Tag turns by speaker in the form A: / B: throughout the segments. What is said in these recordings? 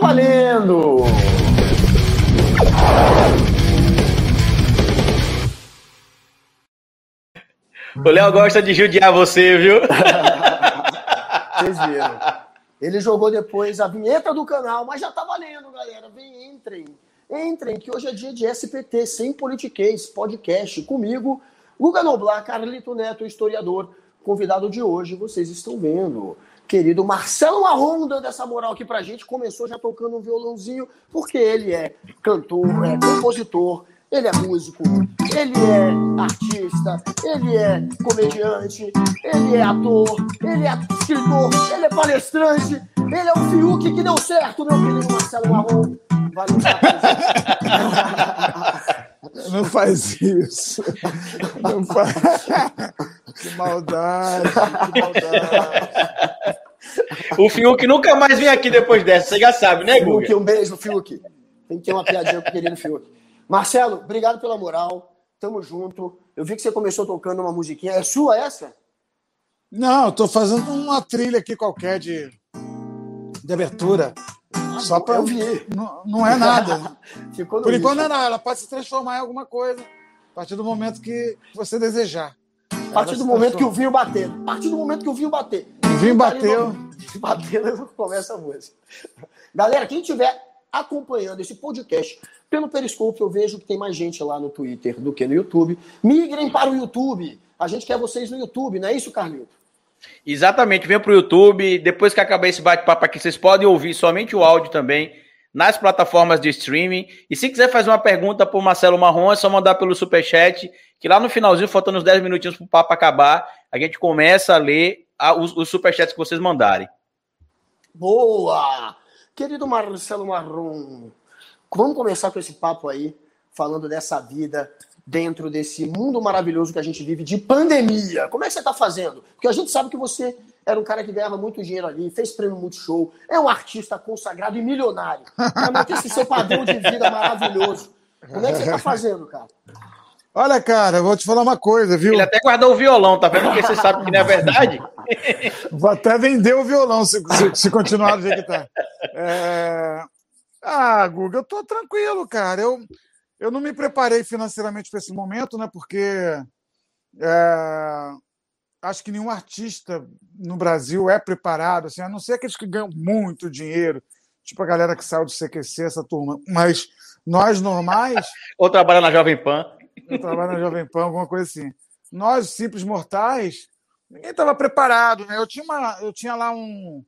A: valendo!
B: O Léo gosta de judiar você, viu?
A: Vocês viram. Ele jogou depois a vinheta do canal, mas já tá valendo, galera. Vem, entrem. Entrem, que hoje é dia de SPT, sem politiquês, podcast comigo, Guga Noblar, Carlito Neto, historiador. Convidado de hoje, vocês estão vendo. Querido Marcelo Marrom dando essa moral aqui pra gente. Começou já tocando um violãozinho, porque ele é cantor, é compositor, ele é músico, ele é artista, ele é comediante, ele é ator, ele é escritor, ele é palestrante, ele é o Fiuk que deu certo, meu querido Marcelo Marrom. Valeu,
C: Não faz isso. Não faz. Que maldade, que maldade.
B: O Fiuk nunca mais vem aqui depois dessa, você já sabe, né, Guga?
A: Fiuk, um beijo, Fiuk. Tem que ter uma piadinha com o querido Fiuk. Marcelo, obrigado pela moral. Tamo junto. Eu vi que você começou tocando uma musiquinha. É sua essa?
C: Não, eu tô fazendo uma trilha aqui qualquer de, de abertura. Só pra.
A: Eu vi.
C: Não, não é nada.
A: Ficou
C: Por enquanto não é nada. Ela pode se transformar em alguma coisa a partir do momento que você desejar.
A: A partir do momento que o vinho bater. A partir do momento que o vinho bater.
C: O vinho bateu.
A: Batendo, começa a música. Galera, quem estiver acompanhando esse podcast pelo Periscope, eu vejo que tem mais gente lá no Twitter do que no YouTube. Migrem para o YouTube. A gente quer vocês no YouTube, não é isso, Carlito?
B: Exatamente, vem pro YouTube. Depois que acabar esse bate-papo aqui, vocês podem ouvir somente o áudio também nas plataformas de streaming. E se quiser fazer uma pergunta pro Marcelo Marrom, é só mandar pelo Superchat, que lá no finalzinho, faltando uns 10 minutinhos pro papo acabar, a gente começa a ler a- os, os Superchats que vocês mandarem.
A: Boa! Querido Marcelo Marrom, vamos começar com esse papo aí, falando dessa vida dentro desse mundo maravilhoso que a gente vive de pandemia. Como é que você está fazendo? Porque a gente sabe que você era um cara que ganhava muito dinheiro ali, fez prêmio Multishow, é um artista consagrado e milionário. Realmente esse seu padrão de vida maravilhoso. Como é que você está fazendo, cara?
C: Olha, cara, eu vou te falar uma coisa, viu?
B: Ele até guardou o violão, tá vendo? Porque você sabe que não é verdade.
C: Vou até vender o violão se, se, se continuar do jeito que tá. É... Ah, Guga, eu tô tranquilo, cara. Eu, eu não me preparei financeiramente para esse momento, né? Porque é, acho que nenhum artista no Brasil é preparado, assim, a não ser aqueles que ganham muito dinheiro, tipo a galera que saiu do CQC, essa turma. Mas nós normais.
B: Ou trabalha na Jovem Pan.
C: Eu trabalho na Jovem Pan, alguma coisa assim. Nós, simples mortais, ninguém estava preparado, né? Eu tinha, uma, eu tinha lá um.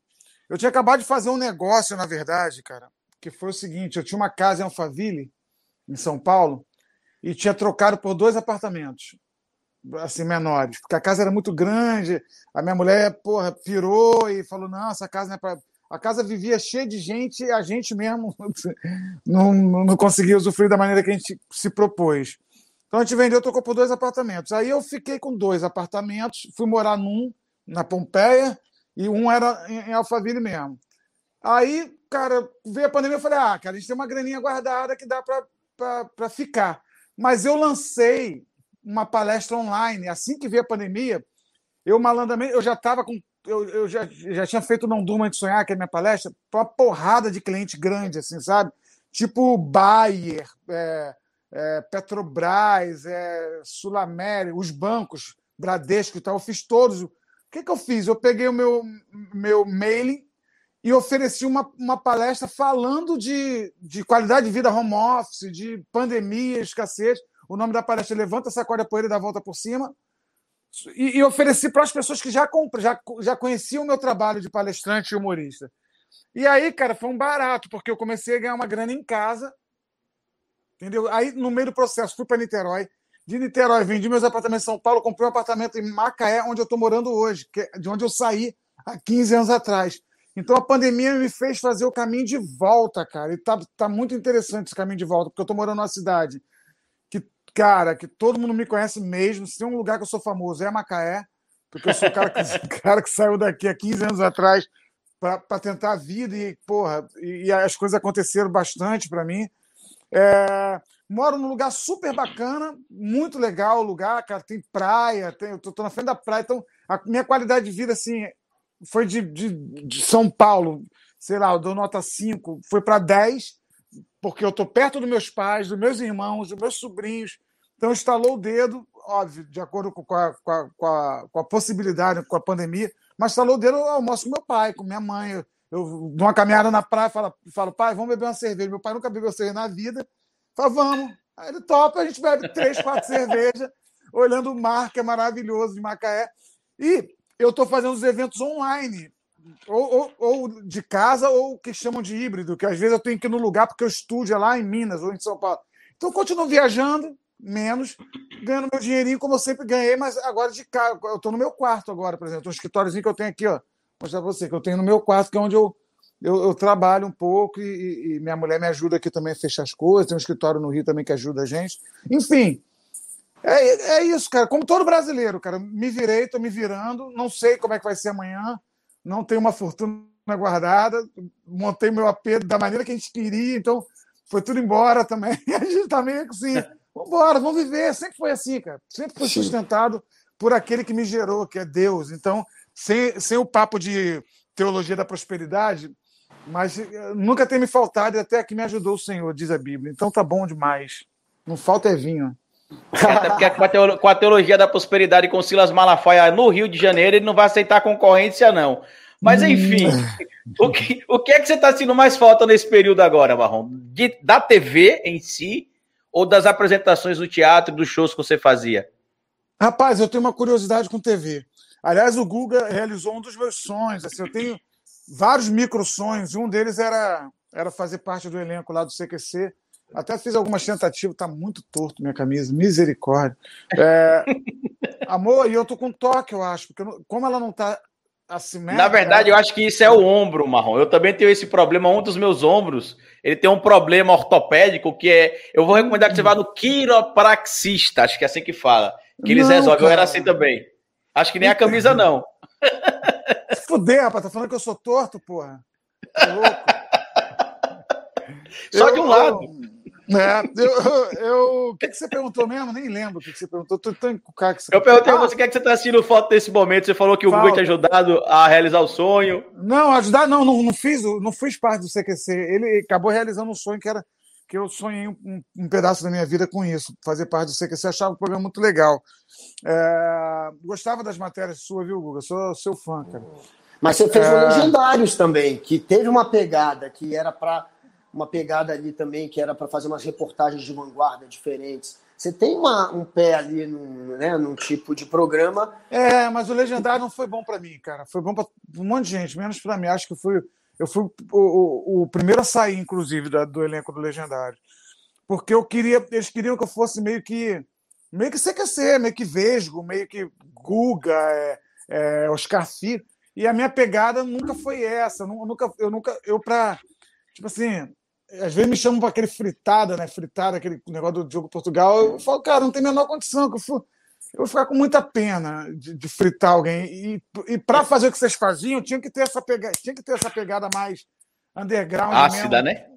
C: Eu tinha acabado de fazer um negócio, na verdade, cara, que foi o seguinte: eu tinha uma casa em Alphaville, em São Paulo, e tinha trocado por dois apartamentos, assim, menores, porque a casa era muito grande. A minha mulher, porra, pirou e falou: não, essa casa não é para. A casa vivia cheia de gente e a gente mesmo não, não, conseguia usufruir da maneira que a gente se propôs. Então a gente vendeu, trocou por dois apartamentos. Aí eu fiquei com dois apartamentos, fui morar num, na Pompeia, e um era em, em Alphaville mesmo. Aí, cara, veio a pandemia, eu falei, ah, cara, a gente tem uma graninha guardada que dá para ficar. Mas eu lancei uma palestra online, assim que veio a pandemia, eu malandramente, eu já estava com, eu, eu já, já tinha feito Não Durma de Sonhar, que é minha palestra, para uma porrada de cliente grande, assim, sabe? Tipo Bayer, é, é, Petrobras, é, Sul América, os bancos, Bradesco e tal, eu fiz todos. O que, que eu fiz? Eu peguei o meu, meu mailing e ofereci uma, uma palestra falando de, de qualidade de vida home office, de pandemia, escassez. O nome da palestra é Levanta, Sacode a Poeira e Dá a Volta por Cima. E, e ofereci para as pessoas que já, já, já conheciam o meu trabalho de palestrante e humorista. E aí, cara, foi um barato, porque eu comecei a ganhar uma grana em casa Entendeu? Aí, no meio do processo, fui para Niterói. De Niterói, vendi meus apartamentos em São Paulo, comprei um apartamento em Macaé, onde eu estou morando hoje, que é de onde eu saí há 15 anos atrás. Então, a pandemia me fez fazer o caminho de volta, cara. E tá, tá muito interessante esse caminho de volta, porque eu estou morando numa cidade que, cara, que todo mundo me conhece mesmo. Se tem um lugar que eu sou famoso, é Macaé, porque eu sou o cara que, cara que saiu daqui há 15 anos atrás para tentar a vida e, porra, e, e as coisas aconteceram bastante para mim. É, moro num lugar super bacana, muito legal o lugar, cara. Tem praia, tem, eu tô, tô na frente da praia, então a minha qualidade de vida assim foi de, de, de São Paulo. sei lá, eu dou nota 5, foi para 10, porque eu estou perto dos meus pais, dos meus irmãos, dos meus sobrinhos. Então, estalou o dedo, óbvio, de acordo com a, com a, com a, com a possibilidade, com a pandemia, mas estalou o dedo, eu almoço com meu pai, com minha mãe. Eu, eu dou uma caminhada na praia, falo, falo, pai, vamos beber uma cerveja. Meu pai nunca bebeu cerveja na vida. Fala, vamos. Aí ele topa, a gente bebe três, quatro cervejas, olhando o mar, que é maravilhoso de Macaé. E eu estou fazendo os eventos online ou, ou, ou, de casa, ou que chamam de híbrido, que às vezes eu tenho que ir no lugar porque o estúdio é lá em Minas ou em São Paulo. Então eu continuo viajando, menos, ganhando meu dinheirinho como eu sempre ganhei, mas agora de casa. Eu estou no meu quarto agora, por exemplo. Um escritóriozinho que eu tenho aqui, ó. Vou mostrar para você, que eu tenho no meu quarto, que é onde eu, eu, eu trabalho um pouco e, e, minha mulher me ajuda aqui também a fechar as coisas. Tem um escritório no Rio também que ajuda a gente. Enfim, é, é isso, cara. Como todo brasileiro, cara. Me virei, estou me virando. Não sei como é que vai ser amanhã não tenho uma fortuna guardada, montei meu AP da maneira que a gente queria, então foi tudo embora também. A gente tá meio assim, vamos embora, vamos viver. Sempre foi assim, cara. Sempre foi sustentado por aquele que me gerou, que é Deus. Então, sem, sem o papo de teologia da prosperidade, mas eh, nunca tem me faltado e até que me ajudou o Senhor, diz a Bíblia. Então tá bom demais. Não falta é vinho.
B: Até porque com a teologia da prosperidade com Silas Malafaia no Rio de Janeiro, ele não vai aceitar concorrência, não. Mas hum. enfim, o, que, o que é que você está sentindo mais falta nesse período agora, Marrom? De, da TV em si ou das apresentações do teatro, dos shows que você fazia?
C: Rapaz, eu tenho uma curiosidade com TV. Aliás, o Guga realizou um dos meus sonhos. Assim, eu tenho vários micro sonhos. Um deles era, era fazer parte do elenco lá do CQC. Até fiz algumas tentativas, tá muito torto minha camisa, misericórdia. É, amor, e eu tô com toque, eu acho, porque como ela não tá assimétrica.
B: Na verdade, eu acho que isso é o ombro, Marrom. Eu também tenho esse problema. Um dos meus ombros, ele tem um problema ortopédico que é. Eu vou recomendar que você vá no quiropraxista, acho que é assim que fala. Que eles não, resolvem. Cara. Eu era assim também. Acho que nem a camisa, não.
C: Fuder, rapaz, tá falando que eu sou torto, porra. Tá louco.
B: Só eu, de um lado.
C: É, eu, eu, o que, que você perguntou mesmo? Nem lembro o que, que você perguntou. Tô tão
B: encucado que você... Eu perguntei ah, você, o que, é que você está assistindo foto desse momento? Você falou que o Falta. Google te ajudado a realizar o sonho.
C: Não, ajudar não, não, não fiz, não fiz parte do CQC. Ele acabou realizando um sonho que era que eu sonhei um, um pedaço da minha vida com isso, fazer parte do CQC. Achava o programa muito legal. É, gostava das matérias suas, viu, Guga? Sou seu fã, cara.
A: Mas você fez é... o Legendários também, que teve uma pegada que era para uma pegada ali também que era para fazer umas reportagens de vanguarda diferentes. Você tem uma, um pé ali num, né, num tipo de programa.
C: É, mas o Legendário não foi bom para mim, cara. Foi bom para um monte de gente, menos para mim. Acho que fui, eu fui o, o, o primeiro a sair, inclusive, da, do elenco do Legendário. Porque eu queria, eles queriam que eu fosse meio que meio que CQC, meio que Vesgo, meio que Guga, é, é, Oscar Filho. E a minha pegada nunca foi essa. Eu nunca, eu nunca, eu para tipo assim, às vezes me chamam para aquele fritada, né? Fritada, aquele negócio do jogo Portugal. Eu falo, cara, não tem a menor condição. Que eu, for, eu vou ficar com muita pena de, de fritar alguém. E, e para fazer o que vocês faziam, tinha que ter essa pegada, tinha que ter essa pegada mais underground.
B: Ácida, mesmo. né?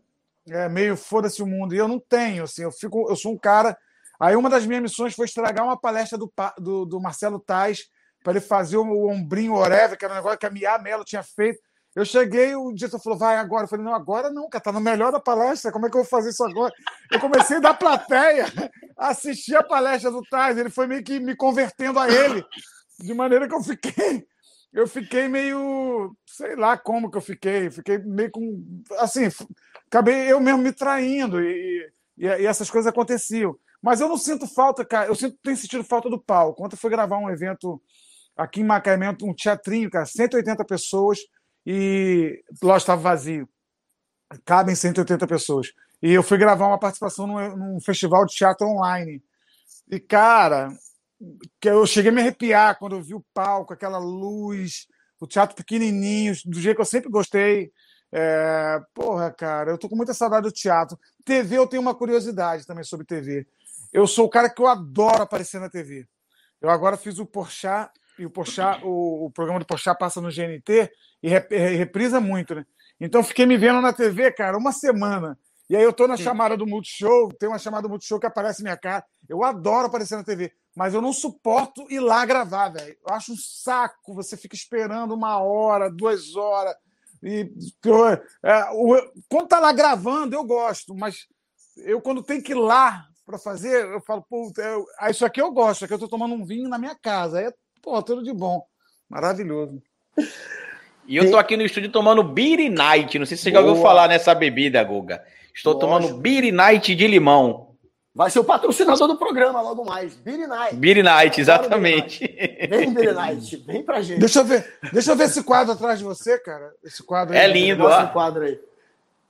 C: É, meio foda-se o mundo. E eu não tenho, assim, eu fico, eu sou um cara. Aí uma das minhas missões foi estragar uma palestra do, do, do Marcelo Tais para ele fazer o, o ombrinho Oreva, que era um negócio que a Mia Mello tinha feito. Eu cheguei, o diretor falou, vai agora. Eu falei, não, agora não, cara, tá no melhor da palestra, como é que eu vou fazer isso agora? Eu comecei da plateia a assistir a palestra do Tais, ele foi meio que me convertendo a ele, de maneira que eu fiquei, eu fiquei meio, sei lá como que eu fiquei, fiquei meio com, assim, acabei eu mesmo me traindo e, e, e essas coisas aconteciam. Mas eu não sinto falta, cara, eu sinto, tenho sentido falta do palco. Ontem eu fui gravar um evento aqui em Macaé, um teatrinho, cara, 180 pessoas, e lá estava vazio. Cabem 180 pessoas. E eu fui gravar uma participação num, num festival de teatro online. E, cara, que eu cheguei a me arrepiar quando eu vi o palco, aquela luz, o teatro pequenininho, do jeito que eu sempre gostei. É, porra, cara, eu tô com muita saudade do teatro. TV, eu tenho uma curiosidade também sobre TV. Eu sou o cara que eu adoro aparecer na TV. Eu agora fiz o Porchat, e o Porchat, o, o programa do Porchat passa no GNT, e reprisa muito, né? Então fiquei me vendo na TV, cara, uma semana. E aí eu tô na Sim. chamada do Multishow, tem uma chamada do Multishow que aparece minha cara. Eu adoro aparecer na TV, mas eu não suporto ir lá gravar, velho. Eu acho um saco, você fica esperando uma hora, duas horas, E, é, o, quando tá lá gravando, eu gosto, mas eu, quando tem que ir lá para fazer, eu falo, pô, eu, ah, isso aqui eu gosto, aqui eu tô tomando um vinho na minha casa. Aí, pô, tudo de bom. Maravilhoso.
B: E eu tô aqui no estúdio tomando Beer Night. Não sei se você Boa. já ouviu falar nessa bebida, Guga. Estou Lógico. tomando Beer Night de limão.
A: Vai ser o patrocinador do programa logo mais. Beer Night.
B: Beer Night, exatamente.
A: Vem, Beer Night. Vem pra gente.
C: Deixa eu ver, deixa eu ver esse quadro atrás de você, cara. Esse quadro
B: aí. É lindo, ó. Esse
A: quadro aí.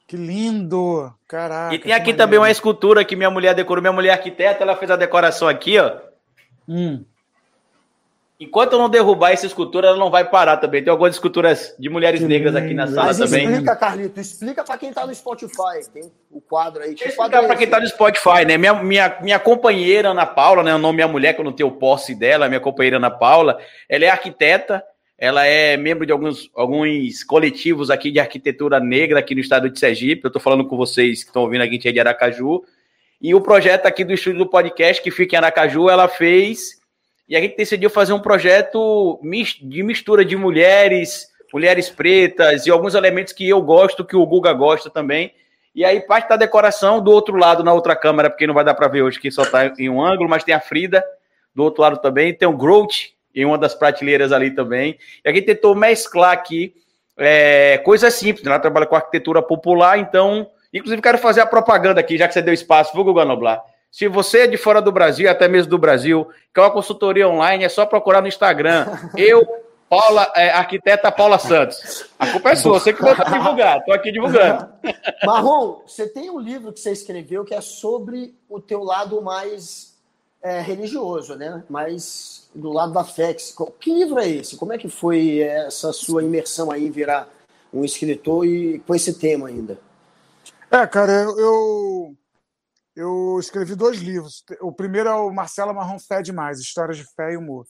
C: Que lindo! Caraca.
B: E tem aqui também uma escultura que minha mulher decorou. Minha mulher arquiteta, ela fez a decoração aqui, ó.
C: Hum.
B: Enquanto eu não derrubar essa escultura, ela não vai parar também. Tem algumas esculturas de mulheres que negras aqui na sala
A: Mas
B: também.
A: Explica, Carlito, explica para quem tá no Spotify. Tem o quadro aí.
B: Eu explicar é para quem tá no Spotify, né? Minha, minha, minha companheira Ana Paula, né? O nome minha mulher, que eu não tenho posse dela, minha companheira Ana Paula, ela é arquiteta, ela é membro de alguns, alguns coletivos aqui de arquitetura negra aqui no estado de Sergipe. Eu tô falando com vocês que estão ouvindo aqui de Aracaju. E o projeto aqui do estúdio do podcast, que fica em Aracaju, ela fez e a gente decidiu fazer um projeto de mistura de mulheres, mulheres pretas e alguns elementos que eu gosto, que o Guga gosta também. E aí, parte da decoração do outro lado, na outra câmera, porque não vai dar para ver hoje que só está em um ângulo, mas tem a Frida do outro lado também, tem o Groot em uma das prateleiras ali também. E a gente tentou mesclar aqui é, coisas simples, né? ela trabalha com arquitetura popular, então, inclusive quero fazer a propaganda aqui, já que você deu espaço, viu, Guga Noblar? Se você é de fora do Brasil, até mesmo do Brasil, quer uma consultoria online, é só procurar no Instagram. Eu, Paula, é, arquiteta Paula Santos. A culpa é sua, você que vai divulgar, estou aqui divulgando.
A: Marrom, você tem um livro que você escreveu que é sobre o teu lado mais é, religioso, né? Mais do lado da fé. Que livro é esse? Como é que foi essa sua imersão aí em virar um escritor e com esse tema ainda?
C: É, cara, eu eu escrevi dois livros. O primeiro é o Marcela Marrom Fé Demais, Histórias de Fé e Humor.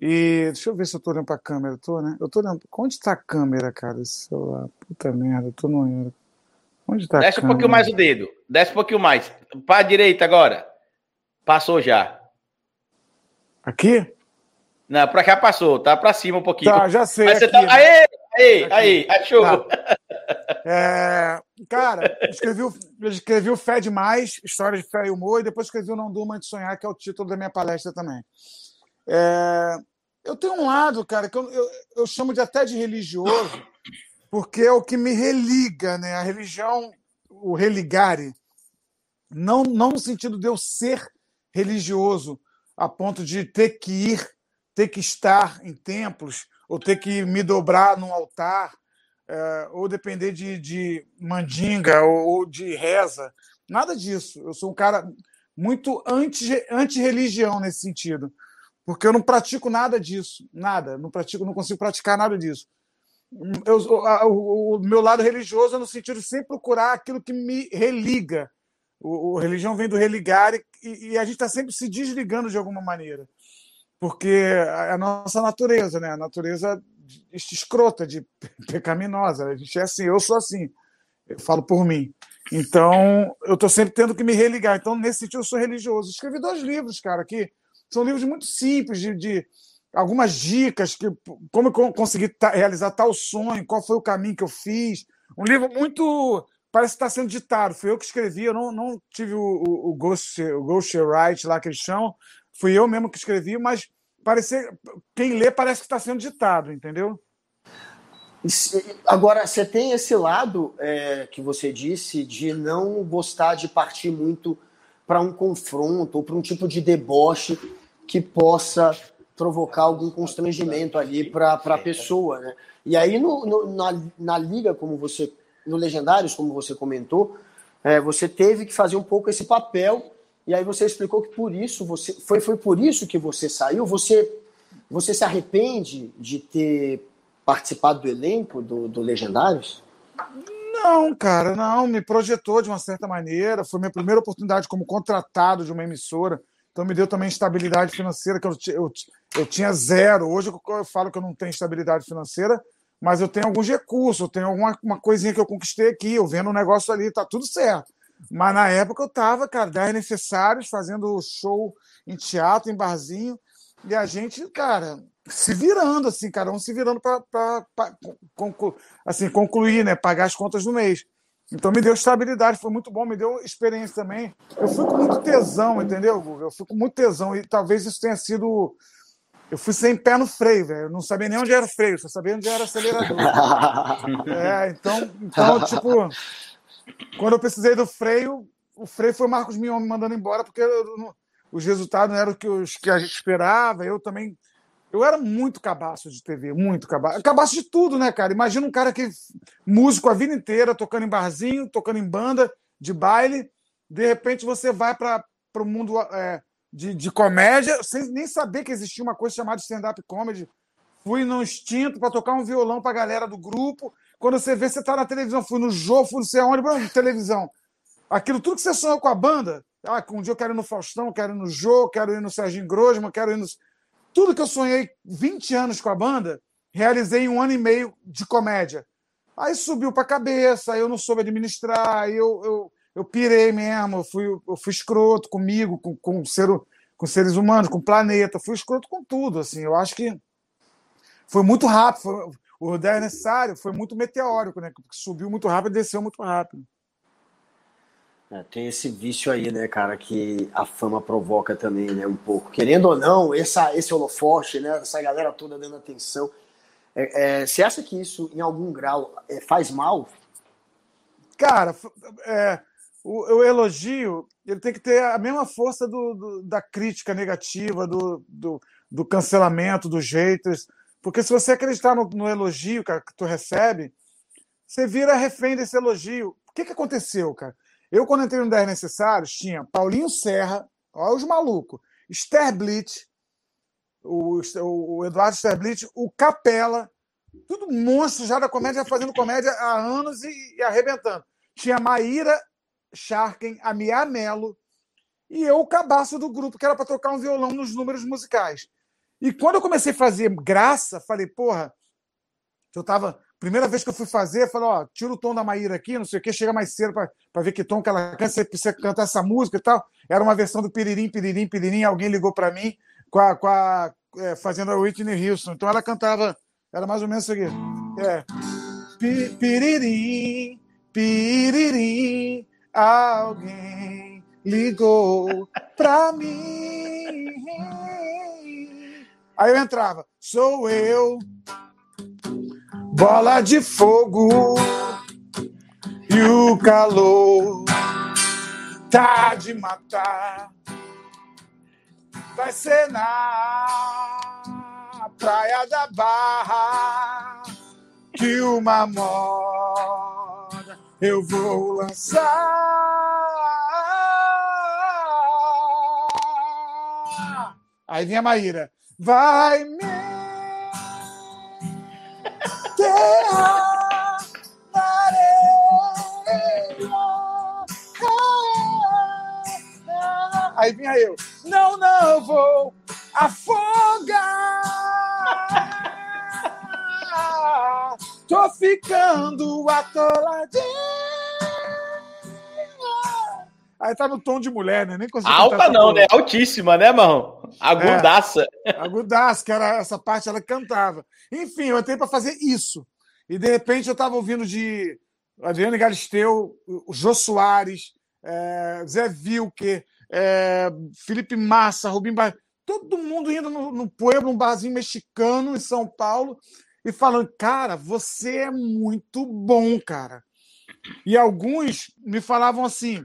C: E deixa eu ver se eu tô olhando pra câmera. Eu tô, né? Eu tô olhando. Onde está a câmera, cara? Esse celular. Puta merda, eu tô no.
B: Onde está a Desce câmera? um pouquinho mais o dedo. Desce um pouquinho mais. Para a direita agora. Passou já.
C: Aqui?
B: Não, pra cá passou. Tá pra cima um pouquinho.
C: Tá, já sei.
B: Mas
C: aqui,
B: você tá... Aê! Aí, aí, achou. Tá.
C: É, cara, escrevi, escrevi o Fé Demais, História de Fé e Humor, e depois escrevi o Não Durma de Sonhar, que é o título da minha palestra também. É, eu tenho um lado, cara, que eu, eu, eu, chamo de até de religioso, porque é o que me religa, né? A religião, o religare, não, não no sentido de eu ser religioso, a ponto de ter que ir, ter que estar em templos, ou ter que me dobrar num altar, é, ou depender de, de mandinga ou, ou, de reza. Nada disso. Eu sou um cara muito anti-religião anti nesse sentido. Porque eu não pratico nada disso. Nada. Não pratico, não consigo praticar nada disso. Eu, a, o, o, meu lado religioso é no sentido de sempre procurar aquilo que me religa. O, o religião vem do religar e, e a gente está sempre se desligando de alguma maneira porque a, a nossa natureza, né? A natureza escrota, de pecaminosa. A gente é assim, eu sou assim. Eu falo por mim. Então, eu estou sempre tendo que me religar. Então, nesse sentido, eu sou religioso. Escrevi dois livros, cara, que são livros muito simples, de, de algumas dicas, que, como eu consegui realizar tal sonho, qual foi o caminho que eu fiz. Um livro muito. Parece que está sendo ditado. Fui eu que escrevi, eu não, não tive o, o, o, Ghost, o Ghost Write lá que eles chamam, fui eu mesmo que escrevi, mas parecer, quem lê parece que está sendo ditado, entendeu?
A: Agora, você tem esse lado é, que você disse de não gostar de partir muito para um confronto ou para um tipo de deboche que possa provocar algum constrangimento ali para a pessoa, né? E aí no, no, na, na liga, como você, no Legendários, como você comentou, é, você teve que fazer um pouco esse papel e aí você explicou que por isso você foi, foi por isso que você saiu. Você você se arrepende de ter participado do elenco do, do Legendários?
C: Não, cara, não. Me projetou de uma certa maneira. Foi minha primeira oportunidade como contratado de uma emissora. Então me deu também estabilidade financeira, que eu, eu, eu tinha zero. Hoje eu falo que eu não tenho estabilidade financeira, mas eu tenho alguns recursos, eu tenho alguma uma coisinha que eu conquistei aqui, eu vendo um negócio ali, tá tudo certo. Mas na época eu estava, cara, 10 necessários, fazendo show em teatro, em barzinho. E a gente, cara, se virando, assim, cara, um se virando para conclu, assim, concluir, né? Pagar as contas do mês. Então me deu estabilidade, foi muito bom, me deu experiência também. Eu fui com muito tesão, entendeu, Google? Eu fui com muito tesão e talvez isso tenha sido. Eu fui sem pé no freio, velho. Eu não sabia nem onde era o freio, só sabia onde era o acelerador. é, então, então, tipo, quando eu precisei do freio, o freio foi o Marcos Mion me mandando embora, porque os resultados não eram os que a gente esperava. Eu também eu era muito cabaço de TV, muito cabaço. Cabaço de tudo, né, cara? Imagina um cara que músico a vida inteira, tocando em barzinho, tocando em banda, de baile. De repente você vai para o mundo é, de, de comédia, sem nem saber que existia uma coisa chamada stand-up comedy. Fui no instinto para tocar um violão para a galera do grupo. Quando você vê, você está na televisão. Fui no jogo, fui não sei aonde, televisão. Aquilo tudo que você sonhou com a banda. Ah, um dia eu quero ir no Faustão, quero ir no Jô, quero ir no Serginho Grosma, quero ir no tudo que eu sonhei 20 anos com a banda, realizei em um ano e meio de comédia. Aí subiu para a cabeça, aí eu não soube administrar, aí eu, eu, eu pirei mesmo, eu fui, eu fui escroto comigo, com, com, ser, com seres humanos, com o planeta, fui escroto com tudo. Assim, eu acho que foi muito rápido, foi, o 10 necessário foi muito meteórico, né? Subiu muito rápido e desceu muito rápido.
A: É, tem esse vício aí, né, cara, que a fama provoca também, né, um pouco. Querendo ou não, essa, esse holofote, né, essa galera toda dando atenção. É, é, você acha que isso, em algum grau, é, faz mal?
C: Cara, é, o, o, elogio ele tem que ter a mesma força do, do, da crítica negativa, do, do, do, cancelamento, dos haters. Porque se você acreditar no, no elogio, cara, que tu recebe, você vira refém desse elogio. O que, que aconteceu, cara? Eu, quando entrei no 10 Necessários, tinha Paulinho Serra, olha os malucos, Sterblitz, o, o, Eduardo Sterblitz, o Capela, tudo monstro já da comédia, fazendo comédia há anos e, e arrebentando. Tinha Maíra Sharken, a Mia Mello, e eu, o cabaço do grupo, que era para tocar um violão nos números musicais. E quando eu comecei a fazer graça, falei, porra, eu tava Primeira vez que eu fui fazer, falei, ó, tira o tom da Maíra aqui, não sei o que, chega mais cedo para ver que tom que ela canta, você precisa cantar essa música e tal. Era uma versão do Piririm, Piririm, Piririm, alguém ligou para mim com a, com a é, fazendo a Whitney Houston. Então ela cantava, era mais ou menos isso aqui. É. Piririm, Piririm, alguém ligou pra mim. Aí eu entrava, sou eu bola de fogo e o calor tá de matar. Vai ser na praia da Barra que uma moda eu vou lançar. Aí vem a Maíra. Vai me terra, areia. Aí vinha eu, não, não vou afogar. Tô ficando atoladinha. Aí tá no tom de mulher, né? Nem
B: consigo Alta não, né? Altíssima, né, Marrom? Agudaça.
C: É, agudaça, que era essa parte ela cantava. Enfim, eu entrei para fazer isso. E de repente eu estava ouvindo de Adriano Galisteu, o Jô Soares, é, Zé Vilker, é, Felipe Massa, Rubim Bar... todo mundo indo no, no Pueblo, um barzinho mexicano em São Paulo, e falando, cara, você é muito bom, cara. E alguns me falavam assim,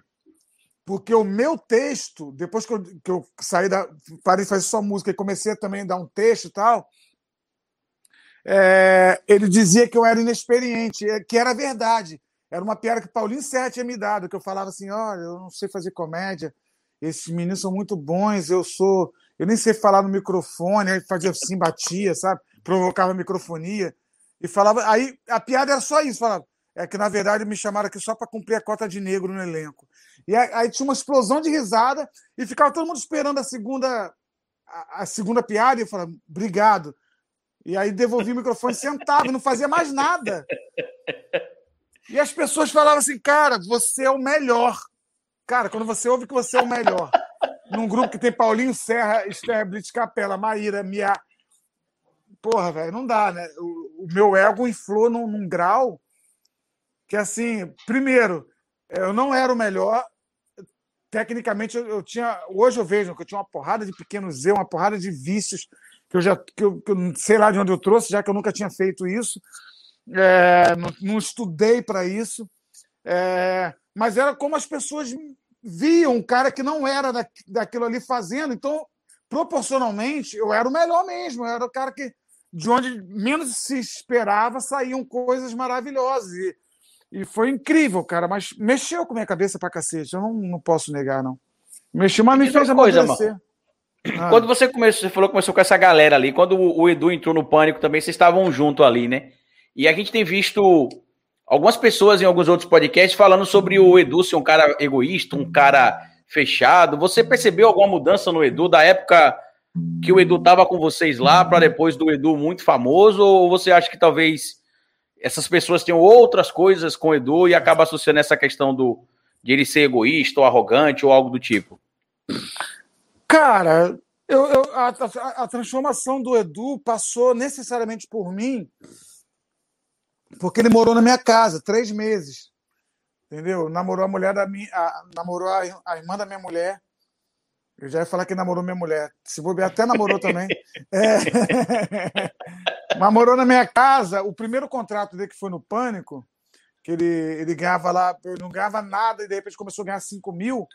C: porque o meu texto, depois que eu, que eu saí da. parei de fazer só música e comecei também a dar um texto e tal, é, ele dizia que eu era inexperiente, é, que era verdade. Era uma piada que Paulinho Serra tinha me dado, que eu falava assim: olha, eu não sei fazer comédia, esses meninos são muito bons, eu sou. Eu nem sei falar no microfone, aí fazia assim, batia, sabe? Provocava microfonia. E falava. Aí a piada era só isso, falava. É que, na verdade, me chamaram aqui só para cumprir a cota de negro no elenco. E aí tinha uma explosão de risada e ficava todo mundo esperando a segunda, a, a segunda piada e eu falava, obrigado. E aí devolvi o microfone sentado, não fazia mais nada. E as pessoas falavam assim, cara, você é o melhor. Cara, quando você ouve que você é o melhor. num grupo que tem Paulinho Serra, Esther Blitz Capela, Maíra, Mia. Porra, velho, não dá, né? O, o meu ego inflou num, num grau que, assim, primeiro, eu não era o melhor. Tecnicamente, eu, eu, tinha. Hoje eu vejo que eu tinha uma porrada de pequenos erros, uma porrada de vícios que eu já que eu, que eu sei lá de onde eu trouxe, já que eu nunca tinha feito isso. É, não, não, estudei para isso. É, mas era como as pessoas viam um cara que não era da, daquilo ali fazendo. Então, proporcionalmente, eu era o melhor mesmo. Eu era o cara que, de onde menos se esperava, saíam coisas maravilhosas. E, e foi incrível, cara. Mas mexeu com minha cabeça pra cacete. Eu não, não posso negar, não. Mexeu, mas me fez amadurecer.
B: Ah. Quando você começou, você falou que começou com essa galera ali, quando o, o Edu entrou no pânico também, vocês estavam junto ali, né? E a gente tem visto algumas pessoas em alguns outros podcasts falando sobre o Edu ser um cara egoísta, um cara fechado. Você percebeu alguma mudança no Edu da época que o Edu estava com vocês lá para depois do Edu muito famoso? Ou você acha que talvez essas pessoas tenham outras coisas com o Edu e acaba associando essa questão do de ele ser egoísta ou arrogante ou algo do tipo?
C: Cara, eu, eu a, a, a transformação do Edu passou necessariamente por mim porque ele morou na minha casa três meses. Entendeu? Namorou a mulher da minha. A, namorou a, irmã da minha mulher. Eu já ia falar que namorou minha mulher. Se bobear, até namorou também. É. Mas morou na minha casa. O primeiro contrato dele que foi no Pânico, que ele, ele ganhava lá, eu não ganhava nada, e de repente começou a ganhar 5 mil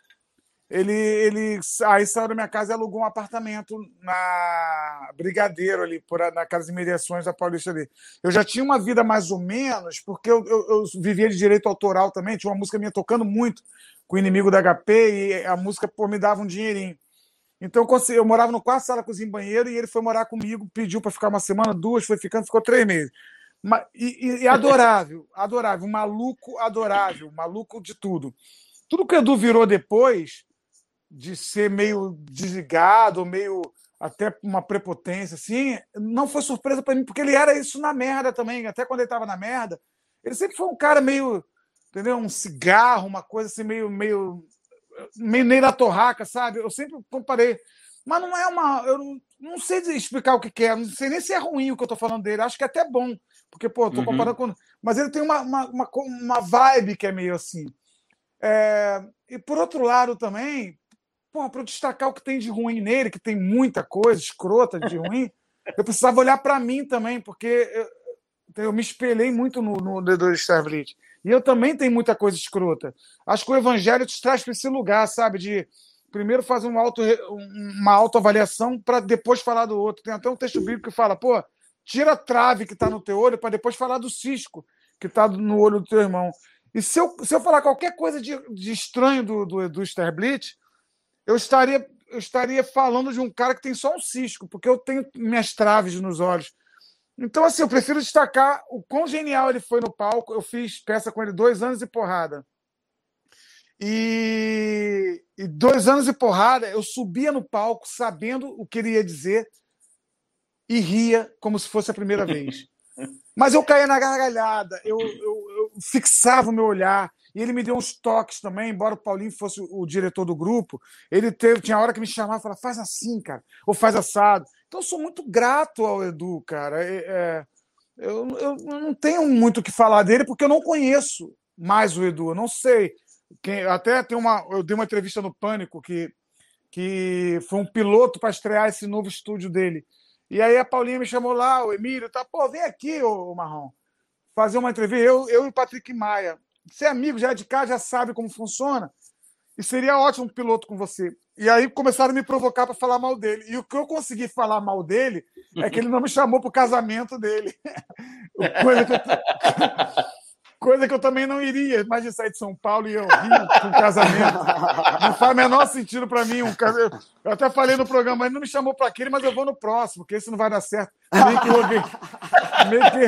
C: ele, ele aí saiu da minha casa e alugou um apartamento na Brigadeiro ali, por, na casa de mediações da Paulista ali. Eu já tinha uma vida mais ou menos, porque eu, eu, eu vivia de direito autoral também, tinha uma música minha tocando muito com o inimigo da HP e a música pô, me dava um dinheirinho. Então eu, eu morava no quarto, sala, cozinha banheiro, e ele foi morar comigo, pediu para ficar uma semana, duas, foi ficando, ficou três meses. E, e, e adorável, adorável, maluco adorável, maluco de tudo. Tudo que o Edu virou depois, de ser meio desligado, meio até uma prepotência, assim, não foi surpresa para mim, porque ele era isso na merda também. Até quando ele estava na merda, ele sempre foi um cara meio, entendeu? Um cigarro, uma coisa assim, meio, meio, meio nem na torraca, sabe? Eu sempre comparei. Mas não é uma. Eu não, não sei explicar o que, que, é, não sei nem se é ruim o que eu estou falando dele. Acho que é até bom, porque, pô, estou uhum. comparando com. Mas ele tem uma, uma, uma, uma vibe que é meio assim. É... E por outro lado também, para destacar o que tem de ruim nele, que tem muita coisa escrota de ruim, eu precisava olhar para mim também, porque eu, eu, me espelhei muito no, no Dr. Starblitz. E eu também tenho muita coisa escrota. Acho que o evangelho te traz para esse lugar, sabe? De primeiro fazer um auto, uma autoavaliação para depois falar do outro. Tem até um texto bíblico que fala, pô, tira a trave que está no teu olho para depois falar do cisco que está no olho do teu irmão. E se eu, se eu falar qualquer coisa de, de estranho do, do, do Starblitz, eu estaria, eu estaria falando de um cara que tem só um cisco, porque eu tenho minhas traves nos olhos. Então, assim, eu prefiro destacar o quão genial ele foi no palco. Eu fiz peça com ele dois anos e porrada. E, e dois anos e porrada, eu subia no palco sabendo o que ele ia dizer e ria como se fosse a primeira vez. Mas eu caía na gargalhada, eu, eu, eu fixava o meu olhar, e ele me deu uns toques também, embora o Paulinho fosse o diretor do grupo, ele teve, tinha hora que me chamava e falava, faz assim, cara, ou faz assado. Então sou muito grato ao Edu, cara. É, é, eu, eu não tenho muito o que falar dele, porque eu não conheço mais o Edu, eu não sei. Quem, até tem uma. Eu dei uma entrevista no Pânico que, que foi um piloto para estrear esse novo estúdio dele. E aí a Paulinha me chamou lá, o Emílio, tá, pô, vem aqui, ô, ô Marrom, fazer uma entrevista, eu, eu e o Patrick Maia ser é amigo, já é de cá, já sabe como funciona. E seria ótimo um piloto com você. E aí começaram a me provocar para falar mal dele. E o que eu consegui falar mal dele é que ele não me chamou para o casamento dele. Coisa que, eu, coisa que eu também não iria. Imagina sair de São Paulo e eu rir com casamento. Não faz o menor sentido para mim. Um cas... Eu até falei no programa, ele não me chamou para aquele, mas eu vou no próximo, porque esse não vai dar certo. Meio que eu meio que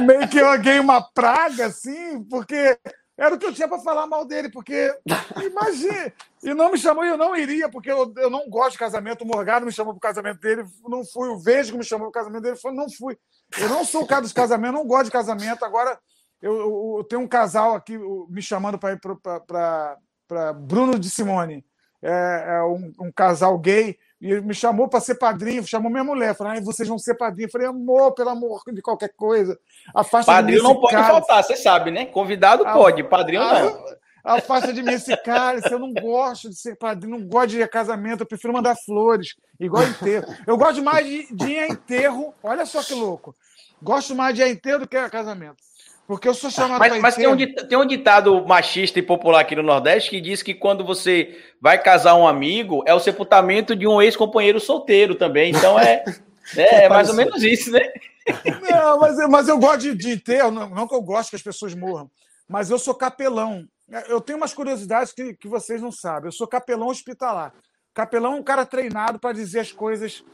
C: meio que eu ganhei uma praga, assim, porque era o que eu tinha para falar mal dele, porque imagina, e não me chamou, eu não iria, porque eu, eu não gosto de casamento. O Morgado me chamou para o casamento dele, não fui. O Vesgo me chamou para o casamento dele, falou, não fui. Eu não sou o cara dos casamentos, não gosto de casamento. Agora, eu, eu, eu tenho um casal aqui me chamando para ir para Bruno de Simone. é, é um, um, casal gay, e ele me chamou para ser padrinho, chamou minha mulher. Falei, ah, vocês vão ser padrinho. Eu falei, amor, pelo amor de qualquer coisa.
B: Afasta padrinho não pode cara. faltar, você sabe, né? Convidado a, pode, padrinho a, não.
C: Afasta de mim esse cara, eu não gosto de ser padrinho, não gosto de casamento, eu prefiro mandar flores, igual enterro. Eu gosto mais de, de enterro, olha só que louco. Gosto mais de enterro do que casamento. Porque eu sou chamado
B: Mas, mas tem, um, tem um ditado machista e popular aqui no Nordeste que diz que quando você vai casar um amigo, é o sepultamento de um ex-companheiro solteiro também. Então é, é, é mais ou menos isso, né?
C: Não, mas, mas eu gosto de, de não, não que eu gosto que as pessoas morram, mas eu sou capelão. Eu tenho umas curiosidades que, que vocês não sabem. Eu sou capelão hospitalar. Capelão é um cara treinado para dizer as coisas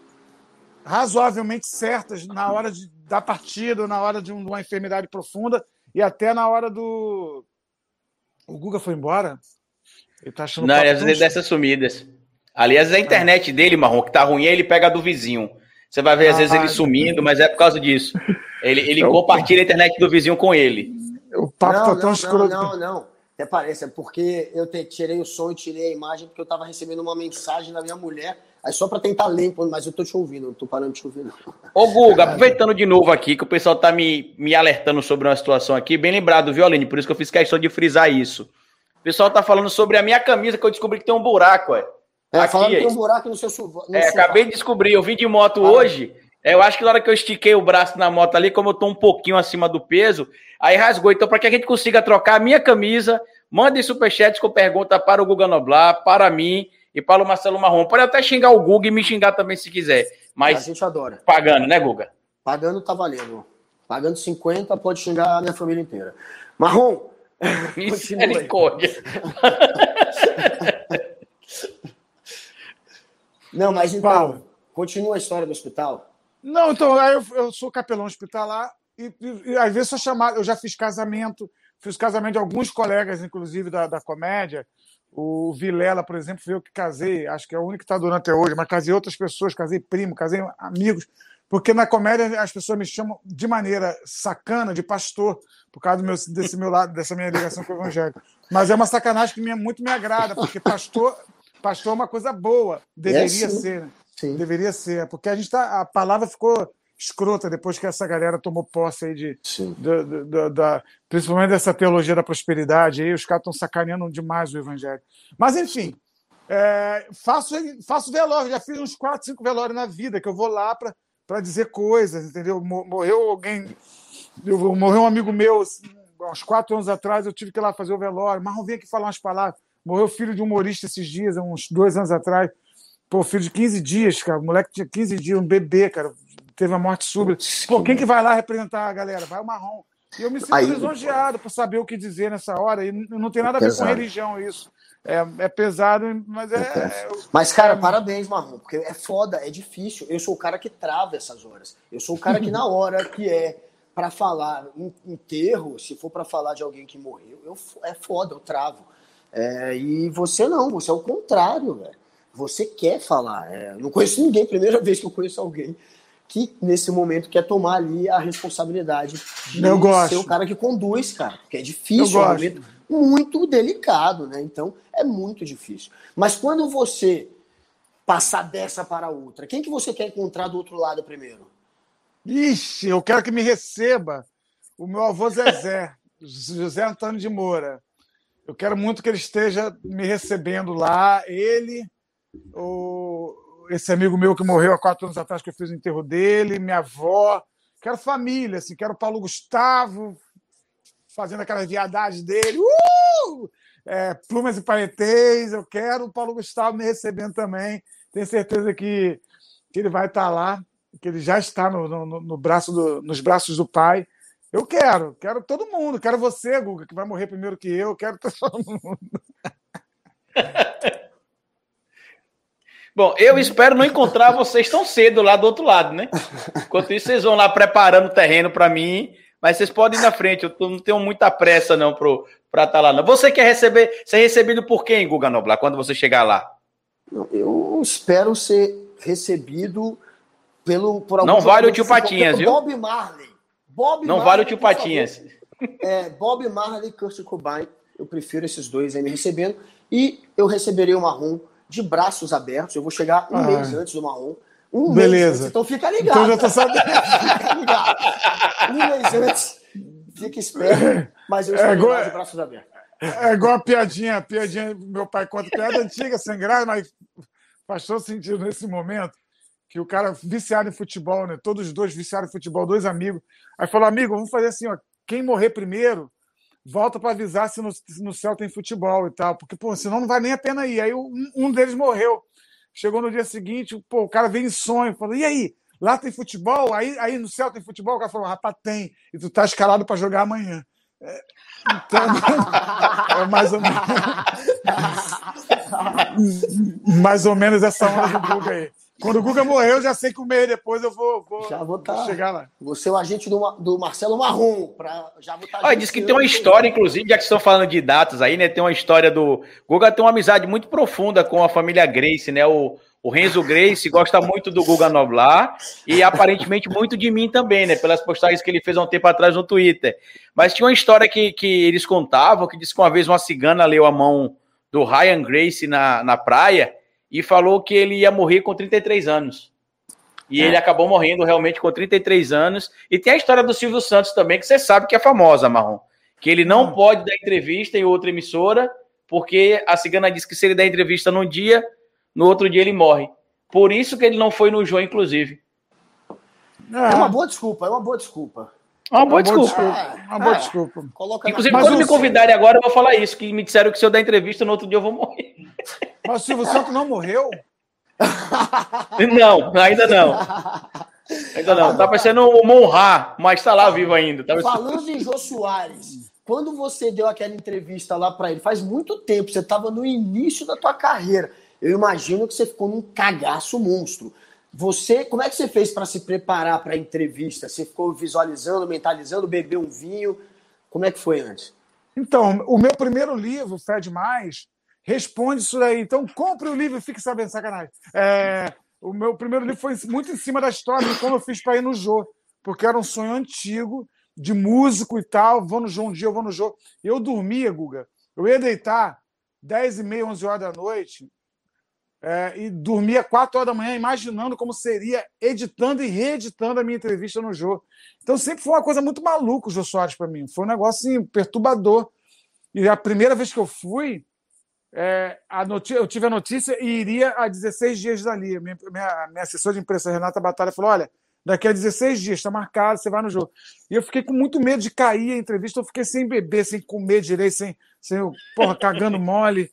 C: razoavelmente certas na hora de, da partida, na hora de uma enfermidade profunda e até na hora do. O Guga foi embora?
B: Ele tá achando Não, às vezes dessas sumidas. Aliás, a internet dele, Marrom, que tá ruim, ele pega a do vizinho. Você vai ver, às ah, vezes, ele sumindo, mas é por causa disso. Ele, ele é compartilha a internet do vizinho com ele.
A: O papo não, tá tão não, escroto. Não, não, não. Até parece, é porque eu te, tirei o som e tirei a imagem, porque eu tava recebendo uma mensagem da minha mulher Aí só para tentar ler, mas eu tô te ouvindo, não tô parando de te ouvir, não.
B: Ô, Guga, aproveitando de novo aqui, que o pessoal tá me, me alertando sobre uma situação aqui, bem lembrado, viu, Aline? Por isso que eu fiz questão de frisar isso. O pessoal tá falando sobre a minha camisa, que eu descobri que tem um buraco,
A: é. É, aqui, falando que tem um buraco no seu
B: no É, acabei de descobrir, eu vim de moto ah, hoje. É, eu acho que na hora que eu estiquei o braço na moto ali, como eu tô um pouquinho acima do peso, aí rasgou. Então, para que a gente consiga trocar a minha camisa, mandem superchats com pergunta para o Guga Noblar, para mim e Paulo Marcelo Marrom. Pode até xingar o Guga e me xingar também se quiser. Mas
A: a gente adora.
B: Pagando, né, Guga?
A: Pagando tá valendo. Pagando 50, pode xingar a minha família inteira. Marrom!
B: Misericórdia.
A: Não, mas então, Fala. continua a história do hospital.
C: Não, então, eu, eu sou capelão hospitalar e, e, e às vezes sou chamado, eu já fiz casamento, fiz casamento de alguns colegas, inclusive da, da comédia, o Vilela, por exemplo, foi eu que casei, acho que é o único que está durando até hoje, mas casei outras pessoas, casei primo, casei amigos, porque na comédia as pessoas me chamam de maneira sacana de pastor, por causa meu, desse meu lado, dessa minha ligação com o evangelho. Mas é uma sacanagem que muito me agrada, porque pastor, pastor é uma coisa boa, deveria é, ser, né? Sim. Deveria ser, porque a gente tá, a palavra ficou escrota depois que essa galera tomou posse aí de, de, de, de, principalmente dessa teologia da prosperidade. Aí os caras estão sacaneando demais o evangelho. Mas, enfim, é, faço, faço velório, já fiz uns quatro, cinco velórios na vida, que eu vou lá para dizer coisas, entendeu? Morreu alguém, morreu um amigo meu assim, uns quatro anos atrás, eu tive que ir lá fazer o velório. Mas não vim aqui falar umas palavras. Morreu filho de um humorista esses dias, uns dois anos atrás. Pô, filho de 15 dias, cara. O moleque tinha 15 dias, um bebê, cara teve a morte súbita. Pô, quem que vai lá representar a galera? Vai o Marrom. E eu me sinto Aí, lisonjeado por saber o que dizer nessa hora. E não tem nada a ver pesado. com religião isso. É, é pesado, mas é. é
A: mas, cara, é... parabéns, Marrom, porque é foda, é difícil. Eu sou o cara que trava essas horas. Eu sou o cara que, na hora que é para falar um enterro, se for para falar de alguém que morreu, eu, é foda, eu travo. É, e você não, você é o contrário, velho. Você quer falar. É, não conheço ninguém, primeira vez que eu conheço alguém que nesse momento quer tomar ali a responsabilidade de ser o cara que conduz, cara, porque é difícil, é um momento muito delicado, né? Então é muito difícil. Mas quando você passar dessa para outra, quem que você quer encontrar do outro lado primeiro?
C: Ixi, eu quero que me receba o meu avô Zezé, José Antônio de Moura. Eu quero muito que ele esteja me recebendo lá, ele, o, esse amigo meu que morreu há quatro anos atrás, que eu fiz o enterro dele, minha avó. Quero família, assim, quero Paulo Gustavo fazendo aquelas viadagens dele. Uh! É, plumas e paletês, eu quero o Paulo Gustavo me recebendo também. Tenho certeza que, que ele vai estar lá, que ele já está no, no, no braço do, nos braços do pai. Eu quero, quero todo mundo. Quero você, Guga, que vai morrer primeiro que eu. Quero todo mundo.
B: Bom, eu espero não encontrar vocês tão cedo lá do outro lado, né? Enquanto isso, vocês vão lá preparando o terreno para mim, mas vocês podem ir na frente, eu não tenho muita pressa não para estar tá lá. Não. Você quer receber, ser recebido por quem, Guga Noblar, quando você chegar lá?
A: Eu espero ser recebido pelo
B: por algum Não vale o tio Patinhas, viu?
A: Bob Marley. Bob
B: não Marley, vale o tio Patinhas.
A: É, Bob Marley e Kurt Cobain, eu prefiro esses dois aí me recebendo. E eu receberei o Marrom de braços abertos. Eu vou chegar um ah. mês antes do Marrom. Um
C: Beleza. mês antes.
A: Então fica ligado.
C: Então já tô sabendo.
A: fica ligado. Um mês antes. Fica esperto. Mas eu estou é igual, de braços abertos.
C: É igual a piadinha, a piadinha, meu pai conta piada antiga, sem graça, mas faz todo sentido nesse momento. Que o cara viciado em futebol, né? Todos os dois viciados em futebol, dois amigos. Aí falou, amigo, vamos fazer assim, ó. Quem morrer primeiro, volta para avisar se no, se no, céu tem futebol e tal. Porque, pô, senão não vai nem a pena ir. Aí um, um deles morreu. Chegou no dia seguinte, pô, o cara veio em sonho, falou: e aí? Lá tem futebol? Aí, aí no céu tem futebol? O cara falou: rapaz, tem. E tu tá escalado para jogar amanhã. É, então, é mais ou menos. mais ou menos essa onda do Guga aí. Quando o Guga morrer, eu já sei que um mês depois eu vou, vou,
A: já vou, tá, vou
C: chegar lá.
A: Você é o agente do, do Marcelo Marrom. Pra, já
B: vou tá Olha, diz que tem uma história, inclusive, já que estão falando de datas aí, né? Tem uma história do. Guga tem uma amizade muito profunda com a família Grace, né? O, o Renzo Grace gosta muito do Guga Noblar e aparentemente muito de mim também, né? Pelas postagens que ele fez há um tempo atrás no Twitter. Mas tinha uma história que, que eles contavam que disse que uma vez uma cigana leu a mão do Ryan Grace na, na praia e falou que ele ia morrer com 33 anos. E é. ele acabou morrendo realmente com 33 anos. E tem a história do Silvio Santos também, que você sabe que é famosa, Marrom. Que ele não hum. pode dar entrevista em outra emissora, porque a cigana disse que se ele der entrevista num dia, no outro dia ele morre. Por isso que ele não foi no João, inclusive.
A: É uma boa desculpa, é uma boa desculpa.
B: Uma boa, uma desculpa.
C: desculpa. É, uma boa é, desculpa.
B: Inclusive, quando me convidarem agora, eu vou falar isso, que me disseram que se eu der entrevista no outro dia eu vou morrer.
C: Mas o Silvio Santos não morreu?
B: Não, ainda não. Ainda não. Tá parecendo o Monra, mas tá lá vivo ainda. Tá
A: Falando em Jô Soares, quando você deu aquela entrevista lá para ele, faz muito tempo, você tava no início da tua carreira. Eu imagino que você ficou num cagaço monstro. Você, como é que você fez para se preparar para a entrevista? Você ficou visualizando, mentalizando, bebeu um vinho? Como é que foi antes?
C: Então, o meu primeiro livro, Fed Mais, responde isso daí. Então, compre o livro e fique sabendo, sacanagem. É, o meu primeiro livro foi muito em cima da história de como eu fiz para ir no Jô, porque era um sonho antigo, de músico e tal. Vou no Jô um dia, eu vou no Jô. Eu dormia, Guga. Eu ia deitar 10 e meia, 11 horas da noite, é, e dormia quatro horas da manhã imaginando como seria editando e reeditando a minha entrevista no jogo. Então sempre foi uma coisa muito maluca o Jô Soares para mim. Foi um negócio assim, perturbador. E a primeira vez que eu fui, é, eu tive a notícia e iria a 16 dias dali. Minha, minha, minha assessora de imprensa, Renata Batalha, falou: olha, daqui a 16 dias, está marcado, você vai no jogo. E eu fiquei com muito medo de cair a entrevista, eu fiquei sem beber, sem comer direito, sem, sem porra, cagando mole.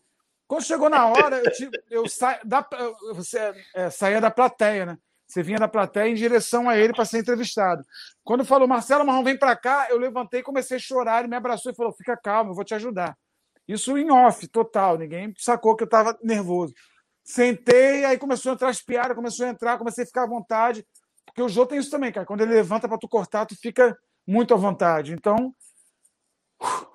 C: Quando chegou na hora, eu, eu sa, da, você é, saía da plateia, né? Você vinha da plateia em direção a ele para ser entrevistado. Quando falou, Marcelo Marrom, vem para cá, eu levantei e comecei a chorar. Ele me abraçou e falou: fica calmo, eu vou te ajudar. Isso em off, total. Ninguém sacou que eu estava nervoso. Sentei, aí começou a entrar as piadas, começou a entrar, comecei a ficar à vontade. Porque o Jô tem isso também, cara. Quando ele levanta para tu cortar, tu fica muito à vontade. Então,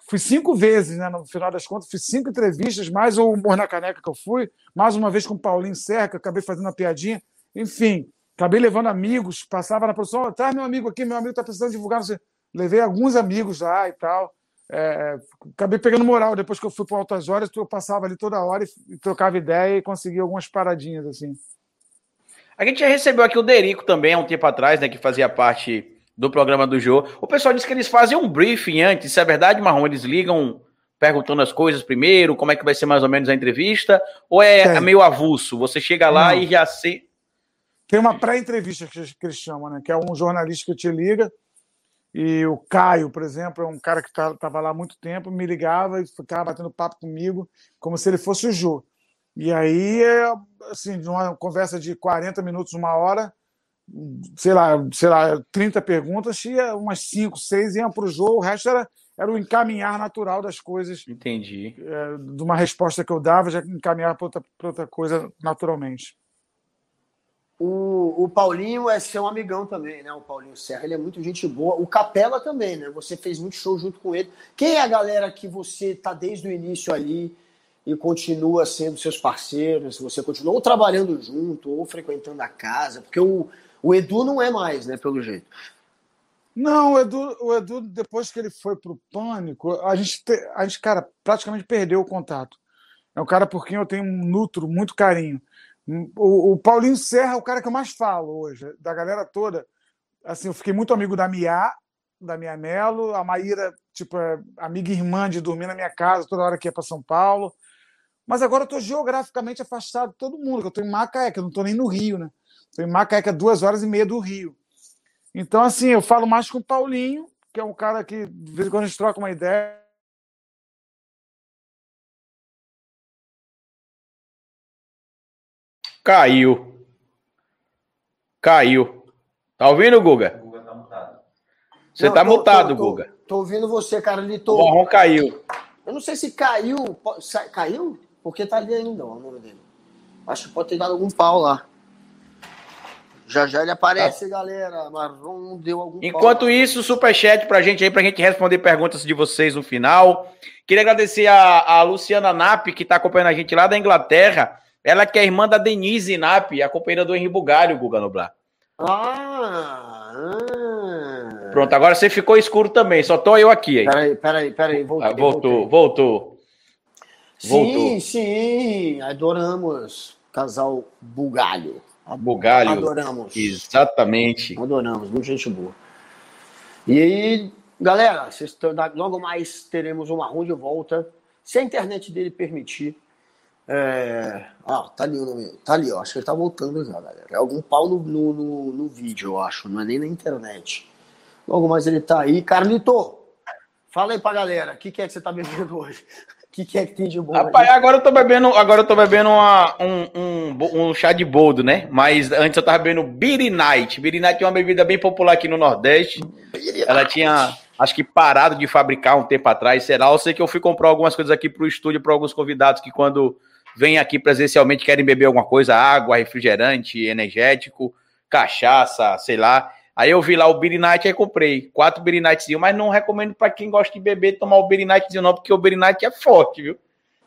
C: Fui cinco vezes, né? No final das contas, fiz cinco entrevistas, mais o Humor na Caneca que eu fui, mais uma vez com o Paulinho Serca, acabei fazendo uma piadinha. Enfim, acabei levando amigos, passava na produção, traz meu amigo aqui, meu amigo está precisando divulgar. Levei alguns amigos lá e tal. É, acabei pegando moral. Depois que eu fui para Altas Horas, eu passava ali toda hora e trocava ideia e conseguia algumas paradinhas assim.
B: A gente já recebeu aqui o Derico também há um tempo atrás, né? Que fazia parte do programa do Jô. O pessoal disse que eles fazem um briefing antes, isso é verdade, Marrom? Eles ligam perguntando as coisas primeiro, como é que vai ser mais ou menos a entrevista, ou é Tem. meio avulso? Você chega lá Não. e já sei.
C: Tem uma pré-entrevista que eles chamam, né? Que é um jornalista que te liga. E o Caio, por exemplo, é um cara que estava tá, lá há muito tempo, me ligava e ficava batendo papo comigo, como se ele fosse o Jô. E aí, é, assim, uma conversa de 40 minutos, uma hora, sei lá, sei lá, 30 perguntas, tinha umas 5, 6 iam para o jogo, o resto era, era o encaminhar natural das coisas.
B: Entendi.
C: É, de uma resposta que eu dava, já encaminhar para outra, outra coisa naturalmente.
A: O, o Paulinho é seu amigão também, né? O Paulinho Serra, ele é muito gente boa. O Capela também, né? Você fez muito show junto com ele. Quem é a galera que você tá desde o início ali e continua sendo seus parceiros? Você continua ou trabalhando junto, ou frequentando a casa? Porque o, o Edu não é mais, né, pelo jeito.
C: Não, o Edu, o Edu depois que ele foi para o Pânico, a gente, te, a gente, cara, praticamente perdeu o contato. É um cara por quem eu tenho um nutro muito carinho. O, o Paulinho Serra é o cara que eu mais falo hoje, da galera toda. Assim, eu fiquei muito amigo da Mia, da Mia Mello, a Maíra, tipo, é amiga e irmã de dormir na minha casa toda hora que ia para São Paulo. Mas agora eu estou geograficamente afastado de todo mundo, que eu estou em Macaé, que eu não estou nem no Rio, né? Estou em Macaé, que é duas horas e meia do Rio. Então, assim, eu falo mais com o Paulinho, que é um cara que, de vez em quando, a gente troca uma ideia.
B: Caiu. Caiu. Tá ouvindo, Guga? Guga tá mutado. Você não, tá tô, mutado, tô, Guga.
A: Tô, tô, ouvindo você, cara. Ele tô...
B: O marrom caiu.
A: Eu não sei se caiu. Caiu? Porque tá ali ainda o número dele. Acho que pode ter dado algum pau lá. Já já ele aparece, ah. galera. Marrom deu algum
B: Enquanto pau. isso, superchat pra gente aí, pra gente responder perguntas de vocês no final. Queria agradecer a, a Luciana Nap, que tá acompanhando a gente lá da Inglaterra. Ela que é irmã da Denise Nap, a companheira do Henri Bugalho, Guga Noblar.
A: Ah, ah,
B: Pronto, agora você ficou escuro também, só tô eu aqui.
A: Aí. Peraí, peraí, peraí.
B: Voltei, ah, voltou, voltei. voltou.
A: Sim, voltou. sim, adoramos casal Bugalho.
B: Bugalho.
A: Adoramos.
B: Exatamente.
A: Adoramos, muito gente boa. E aí, galera, logo mais teremos uma rua de volta, se a internet dele permitir. É... Ah, tá ali o nome. Tá ali, ó. Acho que ele tá voltando já, galera. É algum pau no, no, no, no vídeo, eu acho. Não é nem na internet. Logo mais ele tá aí. Carlito, fala aí pra galera. O que, que é que você tá bebendo hoje? O que, que é que tem de bom?
B: Rapaz, agora eu tô bebendo, agora eu tô bebendo uma, um, um, um, chá de boldo, né? Mas antes eu tava bebendo Beery Night. Beery Night é uma bebida bem popular aqui no Nordeste. Ela tinha, acho que parado de fabricar um tempo atrás, será? Eu sei que eu fui comprar algumas coisas aqui pro estúdio para alguns convidados que quando vêm aqui presencialmente querem beber alguma coisa, água, refrigerante, energético, cachaça, sei lá. Aí eu vi lá o Beer Night e comprei quatro Beer Nightzinho, mas não recomendo para quem gosta de beber tomar o Beer Nightzinho não, porque o Beer Night é forte, viu?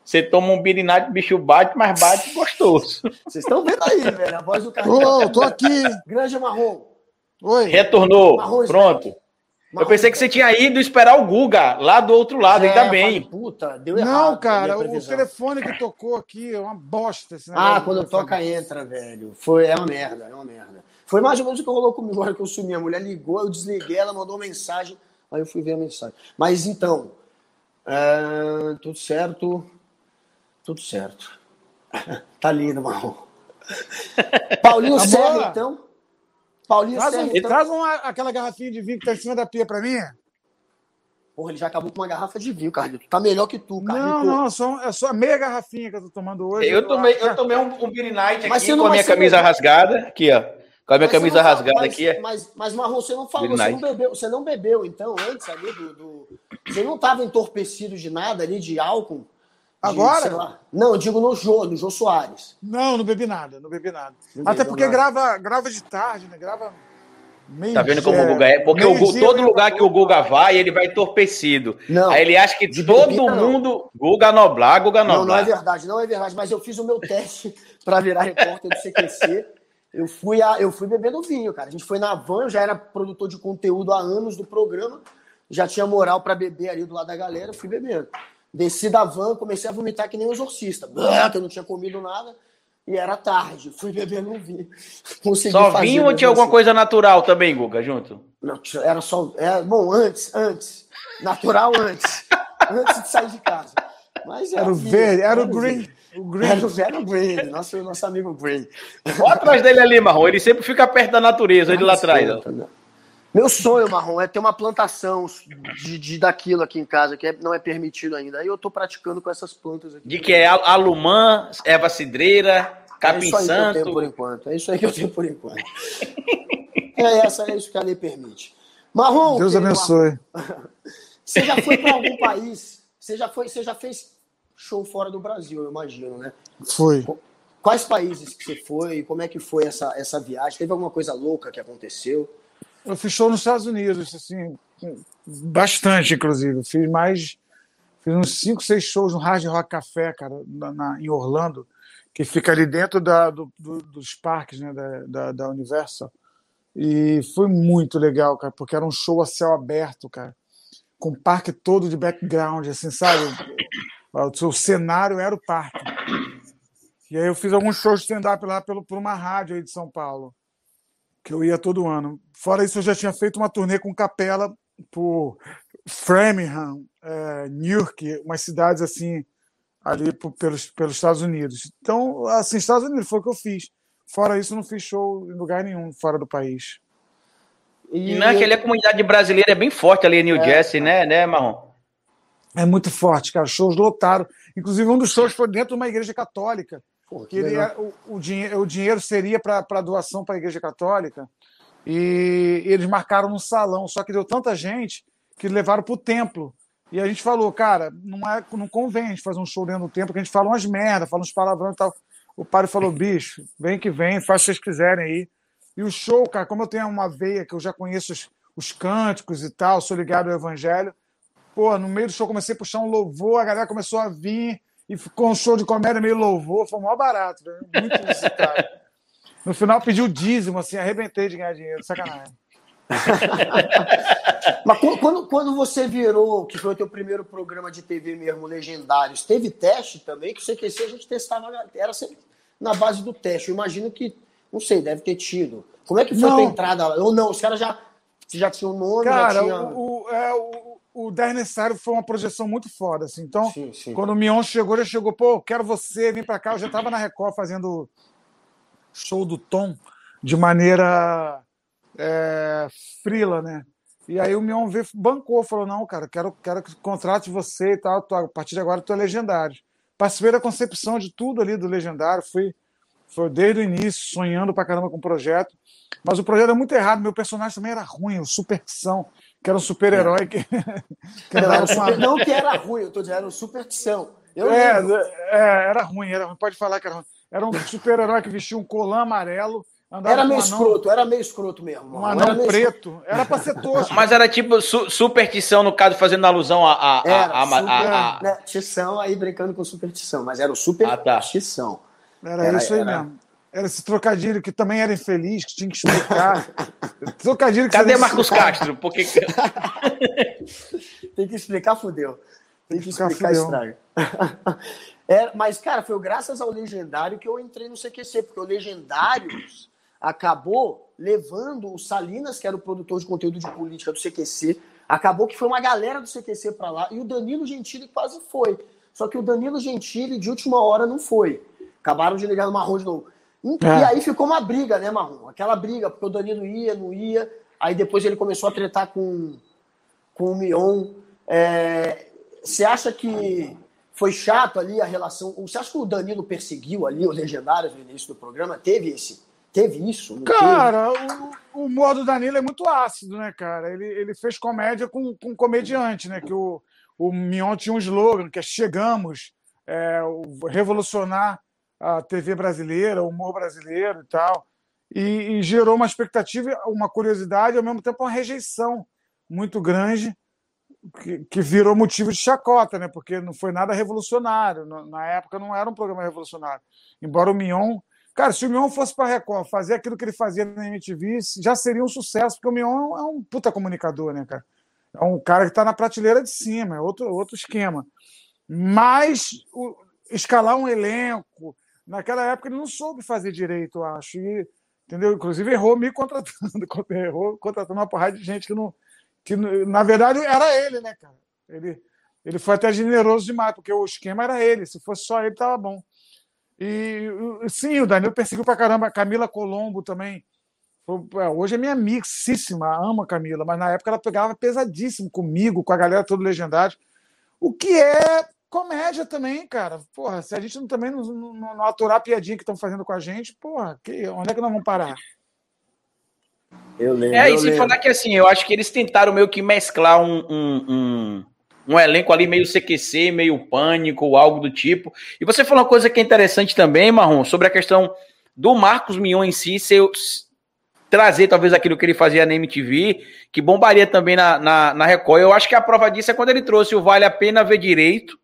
B: Você toma um Beer Night, o bicho bate, mas bate gostoso.
A: Vocês estão vendo aí, velho, a voz do cara.
C: Ô, tô aqui.
A: Grande Marrom.
B: Oi. Retornou. Marrom, Pronto. Eu pensei que você tinha ido esperar o Guga lá do outro lado, é, ainda bem.
A: Puta, deu
C: errado. Não, cara, o telefone que tocou aqui é uma bosta.
A: ah, quando toca, entra, velho. Foi, é uma merda, é uma merda. Foi mais ou menos o que rolou comigo agora que eu sumi. A mulher ligou, eu desliguei, ela mandou mensagem, aí eu fui ver a mensagem. Mas então, é, tudo certo, tudo certo. tá lindo, Marrom. Paulinho tá Serra, então.
C: Paulinho traz, um, então... traz uma, aquela garrafinha de vinho que tá em cima da pia pra mim.
A: Porra, ele já acabou com uma garrafa de vinho, Carlito. Tá melhor que tu, Carlito.
C: Não, não, só, é só meia garrafinha que eu tô tomando hoje.
B: Eu, tomei, eu tomei um, um Beer Night aqui com a minha camisa rasgada. Aqui, ó. Com a minha mas camisa rasgada
A: mas,
B: aqui.
A: Mas, mas, Marrom, você não falou, você não, bebeu, você não bebeu, então, antes ali do. do... Você não tava entorpecido de nada ali, de álcool?
C: Agora?
A: não, eu digo no Jô, no Jô Soares.
C: Não, não bebi nada, não bebi nada. Não Até porque grava, grava de tarde, né? Grava
B: Meio tá vendo como o Guga é? Porque o Guga, todo lugar que o Guga vai, ele vai entorpecido. Não, Aí ele acha que todo bebida, mundo. Não. Guga Noblar, Guga Noblar.
A: Não, não é verdade, não é verdade. Mas eu fiz o meu teste para virar repórter do CQC. Eu fui, a, eu fui bebendo vinho, cara. A gente foi na van, eu já era produtor de conteúdo há anos do programa, já tinha moral para beber ali do lado da galera, fui bebendo. Desci da van, comecei a vomitar que nem um exorcista. Que eu não tinha comido nada e era tarde. Fui beber no vinho.
B: Consegui só vinho ou tinha alguma coisa natural também, Guga, junto?
A: Não, era só. É, bom, antes, antes. Natural antes. antes de sair de casa. Mas
C: era, era o verde, era, o green.
A: O green. Era, o, era o green, nosso, nosso amigo green.
B: Olha atrás dele ali, Marrom. Ele sempre fica perto da natureza, ele lá atrás.
A: Meu sonho, Marrom, é ter uma plantação de, de daquilo aqui em casa, que é, não é permitido ainda. Aí eu tô praticando com essas plantas aqui.
B: De que é alumã, erva cidreira, capim
A: é isso
B: santo.
A: Que eu tenho por enquanto. É isso aí que eu tenho por enquanto. é essa, é isso que a lei permite. Marrom.
C: Deus abençoe.
A: Marrom. Você já foi para algum país? Você já foi, você já fez show fora do Brasil, eu imagino, né?
C: Foi.
A: Quais países que você foi? Como é que foi essa, essa viagem? Teve alguma coisa louca que aconteceu?
C: Eu fiz show nos Estados Unidos, assim, bastante, inclusive. Fiz mais. Fiz uns 5, 6 shows no Hard Rock Café, cara, na, na, em Orlando, que fica ali dentro da, do, do, dos parques né, da, da, da, Universal. E foi muito legal, cara, porque era um show a céu aberto, cara, com o parque todo de background, assim, sabe? O cenário era o parque. E aí eu fiz alguns shows de stand-up lá pelo, por uma rádio aí de São Paulo, que eu ia todo ano. Fora isso, eu já tinha feito uma turnê com capela por Framingham, é, Newark, umas cidades assim, ali por, pelos, pelos Estados Unidos. Então, assim, Estados Unidos foi o que eu fiz. Fora isso, não fiz show em lugar nenhum fora do país.
B: E, e naquele, a comunidade brasileira é bem forte ali em New é, Jersey, né, né, Marrom?
C: É muito forte, cara. Shows lotaram. Inclusive, um dos shows foi dentro de uma igreja católica. Pô, que ele, o, o, dinheiro, o dinheiro seria para doação para a igreja católica. E eles marcaram no salão. Só que deu tanta gente que levaram para o templo. E a gente falou, cara, não, é, não convém a gente fazer um show dentro do templo, que a gente fala umas merda, fala uns palavrões e tal. O padre falou, bicho, vem que vem, faz o que vocês quiserem aí. E o show, cara, como eu tenho uma veia que eu já conheço os, os cânticos e tal, sou ligado ao evangelho, Pô, no meio do show comecei a puxar um louvor, a galera começou a vir e ficou um show de comédia meio louvor, foi maior barato, né? muito visitado. No final pedi o dízimo, assim, arrebentei de ganhar dinheiro, sacanagem.
A: Mas quando, quando você virou, que foi o teu primeiro programa de TV mesmo, Legendários, teve teste também? Que o CQC a gente testava, era sempre na base do teste. Eu imagino que, não sei, deve ter tido. Como é que foi não. a entrada lá? Ou não, os caras já, já tinham nome,
C: Cara,
A: já tinha...
C: o, o, é, o o 10 necessário foi uma projeção muito foda, assim. Então, sim, sim. quando o Mion chegou, já chegou, pô, quero você, vem para cá. Eu já estava na Record fazendo show do Tom de maneira é, frila, né? E aí o Mion veio, bancou, falou: não, cara, quero, quero que contrate você e tal. Tô, a partir de agora tu é legendário. Participei da concepção de tudo ali do legendário, fui, foi desde o início, sonhando pra caramba com o projeto. Mas o projeto é muito errado, meu personagem também era ruim, o Superstição que era um super-herói que.
A: que não, era super... não que era ruim, eu tô dizendo, era um superstição. Eu
C: é, é, era ruim, era ruim, pode falar que era ruim. Era um super-herói que vestia um colã amarelo.
A: Era meio escroto, era meio escroto mesmo.
C: Um anão era preto. Escroto. Era pra ser tosco.
B: Mas era tipo su superstição, no caso, fazendo alusão a. a,
A: era, a, a, super, a, a... Né, tição aí brincando com superstição, mas era o superstição.
C: Ah, tá. Era, era, isso aí era... mesmo. Era esse trocadilho que também era infeliz, que tinha que explicar. trocadilho que
B: Cadê Marcos Castro? Porque...
A: Tem que explicar, fudeu. Tem que explicar, estraga. É, mas, cara, foi graças ao Legendário que eu entrei no CQC, porque o Legendários acabou levando o Salinas, que era o produtor de conteúdo de política do CQC, acabou que foi uma galera do CQC para lá, e o Danilo Gentili quase foi. Só que o Danilo Gentili, de última hora, não foi. Acabaram de ligar no Marrom de novo. E, é. aí ficou uma briga, né, Marrom? Aquela briga, porque o Danilo ia, não ia. Aí depois ele começou a tretar com, com o Mion. É, você acha que foi chato ali a relação? Você acha que o Danilo perseguiu ali os legendários no início do programa? Teve esse? Teve isso?
C: Cara, teve? O, o humor do Danilo é muito ácido, né, cara? Ele, ele fez comédia com, com comediante, né? Que o, o Mion tinha um slogan que é Chegamos, é, revolucionar a TV brasileira, o humor brasileiro e tal. E, e, gerou uma expectativa, uma curiosidade, ao mesmo tempo uma rejeição muito grande, que, que, virou motivo de chacota, né? porque não foi nada revolucionário. Na época não era um programa revolucionário. Embora o Mion. Cara, se o Mion fosse para a Record fazer aquilo que ele fazia na MTV, já seria um sucesso, porque o Mion é um puta comunicador, né, cara? É um cara que está na prateleira de cima, é outro, outro esquema. Mas o, escalar um elenco, naquela época ele não soube fazer direito, eu acho. E, entendeu? Inclusive errou me contratando, errou contratando uma porrada de gente que não. Que, na verdade, era ele, né, cara? Ele, ele foi até generoso demais, porque o esquema era ele. Se fosse só ele, tava bom. E sim, o Danilo perseguiu pra caramba. A Camila Colombo também. É, hoje é minha amicíssima, ama a Camila, mas na época ela pegava pesadíssimo comigo, com a galera toda legendária. O que é comédia também, cara. Porra, se a gente não, também não, não, não aturar a piadinha que estão fazendo com a gente, porra, que, onde é que nós vamos parar?
B: Eu lembro. É, e se falar que assim, eu acho que eles tentaram meio que mesclar um, um, um, um, elenco ali meio CQC, meio pânico, algo do tipo. E você falou uma coisa que é interessante também, Marrom, sobre a questão do Marcos Mion em si ser, trazer talvez aquilo que ele fazia na MTV, que bombaria também na, na, na Record. Eu acho que a prova disso é quando ele trouxe o Vale a Pena Ver Direito,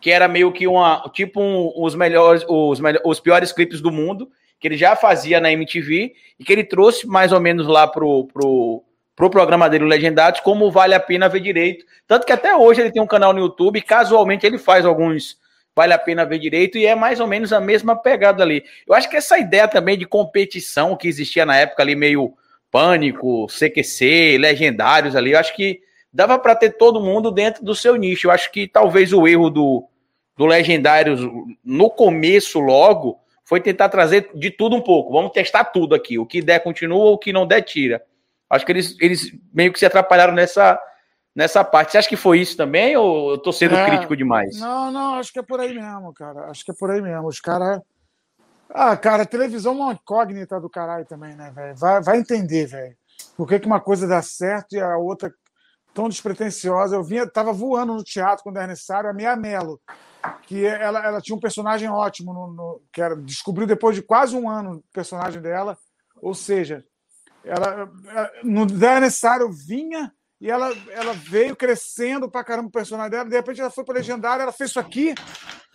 B: que era meio que uma tipo um, os melhores, os, os piores clipes do mundo, que ele já fazia na MTV e que ele trouxe mais ou menos lá pro, pro, pro programa dele, o Legendários, como vale a pena ver direito. Tanto que até hoje ele tem um canal no YouTube, casualmente ele faz alguns vale a pena ver direito, e é mais ou menos a mesma pegada ali. Eu acho que essa ideia também de competição que existia na época ali, meio pânico, CQC, legendários ali, eu acho que dava para ter todo mundo dentro do seu nicho. Eu acho que talvez o erro do, do Legendários no começo, logo, foi tentar trazer de tudo um pouco. Vamos testar tudo aqui. O que der, continua, o que não der, tira. Acho que eles, eles meio que se atrapalharam nessa, nessa parte. Você acha que foi isso também ou eu tô sendo é, crítico demais?
C: Não, não, acho que é por aí mesmo, cara. Acho que é por aí mesmo. Os caras. Ah, cara, televisão é uma incógnita do caralho também, né, velho? Vai, vai entender, velho. Por que, que uma coisa dá certo e a outra tão despretensiosa? Eu vinha, tava voando no teatro quando era necessário, a Mia Mello, que ela, ela tinha um personagem ótimo, no, no, que era, descobriu depois de quase um ano o personagem dela. Ou seja, ela, ela não era necessário, vinha e ela, ela veio crescendo pra caramba o personagem dela. De repente ela foi para Legendária, ela fez isso aqui.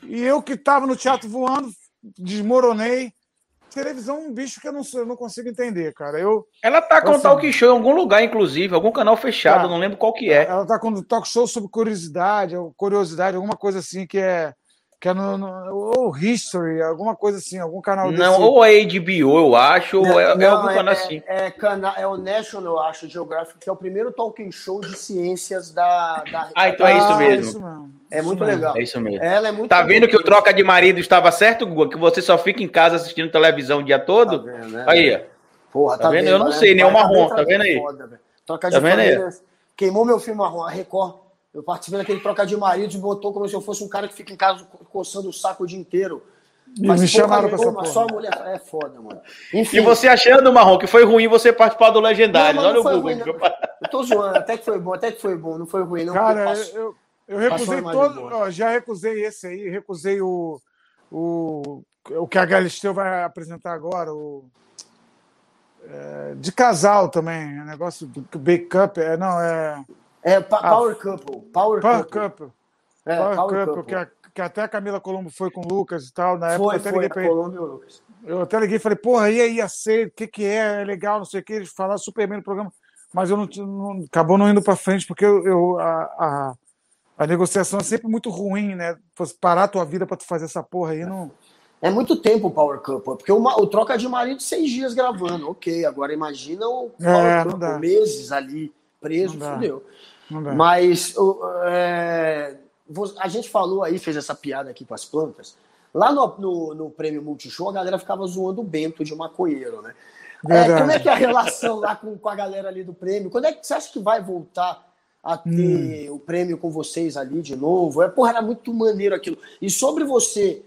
C: E eu que estava no teatro voando, desmoronei. Televisão é um bicho que eu não, eu não consigo entender, cara. Eu,
B: ela tá com assim, talk show em algum lugar, inclusive, algum canal fechado, tá, não lembro qual que é.
C: Ela tá com talk show sobre curiosidade, curiosidade, alguma coisa assim que é que é no, no, ou History, alguma coisa assim, algum canal
B: Não, desse... ou a HBO, eu acho, não, ou é, não, é algum é, canal assim.
A: É, é, cana é o National, eu acho, Geographic, que é o primeiro talking show de ciências da. da...
B: Ah, então é isso mesmo. É, isso mesmo.
A: é muito legal.
B: É isso mesmo. Ela é muito tá vendo que o troca de marido estava certo, Guga? Que você só fica em casa assistindo televisão o dia todo? Tá vendo, né? Aí, Porra, tá, tá vendo? vendo? Eu não sei, nem o marrom, tá vendo aí? Foda,
A: troca de tá vendo aí? Queimou meu filme marrom, a Record eu participei daquele troca de maridos e botou como se eu fosse um cara que fica em casa coçando o saco o dia inteiro.
C: Mas me chamaram pra essa porra.
A: Só a mulher é foda, mano.
B: Enfim, e você achando, Marrom, que foi ruim você participar do Legendário. Não, Olha o Google. Ruim,
A: eu tô zoando, até que foi bom, até que foi bom, não foi ruim, não.
C: Cara, passou, eu, eu recusei todo. Ó, já recusei esse aí, recusei o. O, o que a Galisteu vai apresentar agora, o. É, de casal também, o negócio do backup, é, não, é.
A: É ah, Power Couple. Power,
C: Power Couple. couple. É, Power, Couple, couple. Que, que, até a Camila Colombo foi com o Lucas e tal. Na
A: foi,
C: época
A: eu até liguei foi, ele. Lucas.
C: Eu até liguei e falei, porra, e aí ia ser, o que, que é, é legal, não sei o que, eles falaram super bem no programa, mas eu não, não acabou não indo para frente, porque eu, eu a, a, a, negociação é sempre muito ruim, né? Parar a tua vida para tu fazer essa porra aí não.
A: É muito tempo o Power Couple, porque uma, o troca de marido seis dias gravando, ok. Agora imagina o Power é, Couple, meses ali preso, fudeu. Mas é, a gente falou aí, fez essa piada aqui com as plantas. Lá no, no, no prêmio Multishow, a galera ficava zoando o Bento de maconheiro, né? É, como é que é a relação lá com, com a galera ali do prêmio? Quando é que você acha que vai voltar a ter hum. o prêmio com vocês ali de novo? É, porra, era muito maneiro aquilo. E sobre você,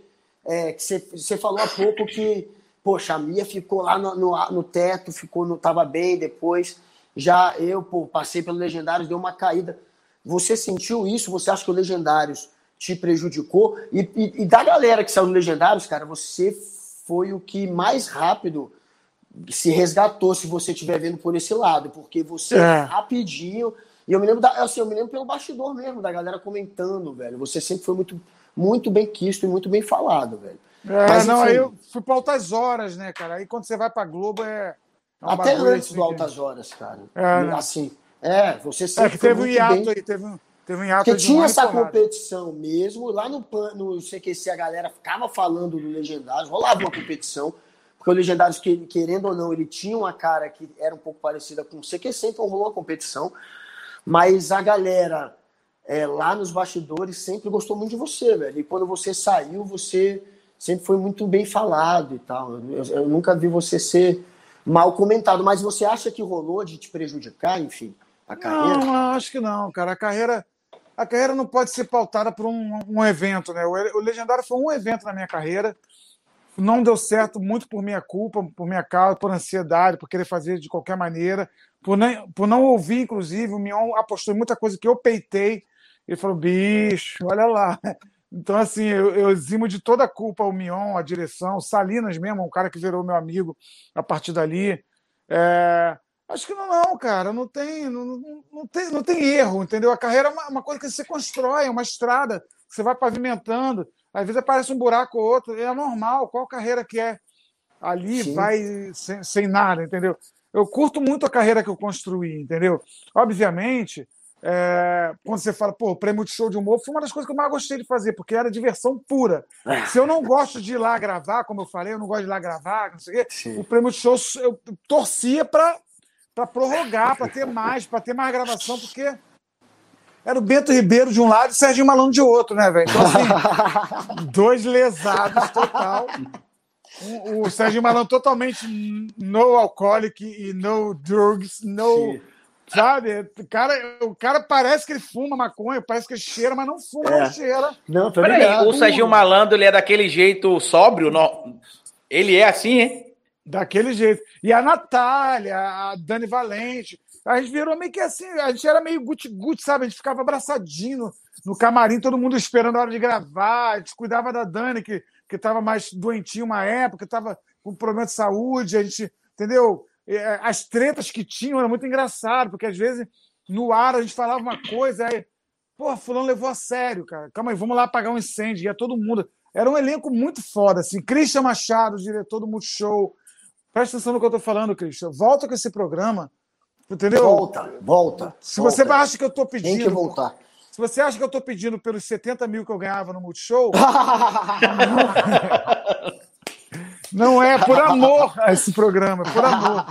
A: é, que você, falou há pouco que, poxa, a Mia ficou lá no, no, no teto, ficou, não estava bem depois. Já eu, pô, passei pelo Legendários, deu uma caída. Você sentiu isso? Você acha que o Legendários te prejudicou? E, e, e da galera que saiu do Legendários, cara, você foi o que mais rápido se resgatou, se você estiver vendo por esse lado, porque você é. rapidinho. E eu me lembro da, assim, eu me lembro pelo bastidor mesmo, da galera comentando, velho. Você sempre foi muito, muito bem quisto e muito bem falado, velho.
C: É, Mas, não, enfim, aí eu fui para altas horas, né, cara? Aí quando você vai pra Globo é
A: é Até antes do Altas Horas, cara. É, né? Assim, é, você sempre.
C: É que teve um hiato aí, teve um. Teve um hiato
A: Porque tinha essa competição mesmo. Lá no, no CQC a galera ficava falando do Legendários, rolava uma competição. Porque o Legendários, querendo ou não, ele tinha uma cara que era um pouco parecida com o CQC, então rolou uma competição. Mas a galera é, lá nos bastidores sempre gostou muito de você, velho. E quando você saiu, você sempre foi muito bem falado e tal. Eu, eu nunca vi você ser mal comentado. Mas você acha que rolou de te prejudicar, enfim, a carreira?
C: Não, acho que não, cara. A carreira, a carreira não pode ser pautada por um, um evento, né? O, o Legendário foi um evento na minha carreira. Não deu certo muito por minha culpa, por minha causa, por ansiedade, por querer fazer de qualquer maneira, por, nem, por não ouvir, inclusive. O Mion apostou em muita coisa que eu peitei. Ele falou: bicho, olha lá. Então, assim, eu, eu eximo de toda a culpa o Mion, a direção, o Salinas mesmo, um cara que virou meu amigo a partir dali. É, acho que não, não, cara, não tem, não, não, tem, não tem erro, entendeu? A carreira é uma, uma coisa que você constrói, é uma estrada que você vai pavimentando. Às vezes aparece um buraco ou outro, é normal. Qual carreira que é? Ali Sim. vai sem, sem nada, entendeu? eu curto muito a carreira que eu construí, entendeu? Obviamente, é, quando você fala, pô, o prêmio de show de humor foi uma das coisas que eu mais gostei de fazer, porque era diversão pura. É. Se eu não gosto de ir lá gravar, como eu falei, eu não gosto de ir lá gravar, não sei o quê, o prêmio de show eu torcia para prorrogar, para ter mais, para ter mais gravação, porque era o Bento Ribeiro de um lado e o Serginho Malandro de outro, né, velho? Então, assim, dois lesados total. O, o Serginho Malandro totalmente no alcoholic e no drugs, no. Sim Sabe? O cara, o cara parece que ele fuma maconha, parece que ele cheira, mas não fuma, é. não cheira.
B: Não, tô Peraí, o Serginho Malandro, ele é daquele jeito sóbrio? No... Ele é assim, hein?
C: Daquele jeito. E a Natália, a Dani Valente, a gente virou meio que assim, a gente era meio guti-guti, sabe? A gente ficava abraçadinho no, no, camarim, todo mundo esperando a hora de gravar. A gente cuidava da Dani, que, que tava mais doentinho uma época, tava com problema de saúde, a gente, entendeu? É, as tretas que tinham era muito engraçado, porque às vezes no ar a gente falava uma coisa, aí, pô, fulano levou a sério, cara. Calma aí, vamos lá apagar um incêndio. Ia todo mundo. Era um elenco muito foda, assim. Christian Machado, diretor do Multishow. Presta atenção no que eu tô falando, Christian. Volta com esse programa. Entendeu?
A: Volta, volta.
C: Se volta. você acha que eu tô pedindo.
A: Tem que voltar.
C: Se você acha que eu tô pedindo pelos 70 mil que eu ganhava no Multishow. Não é por amor a esse programa, é por amor.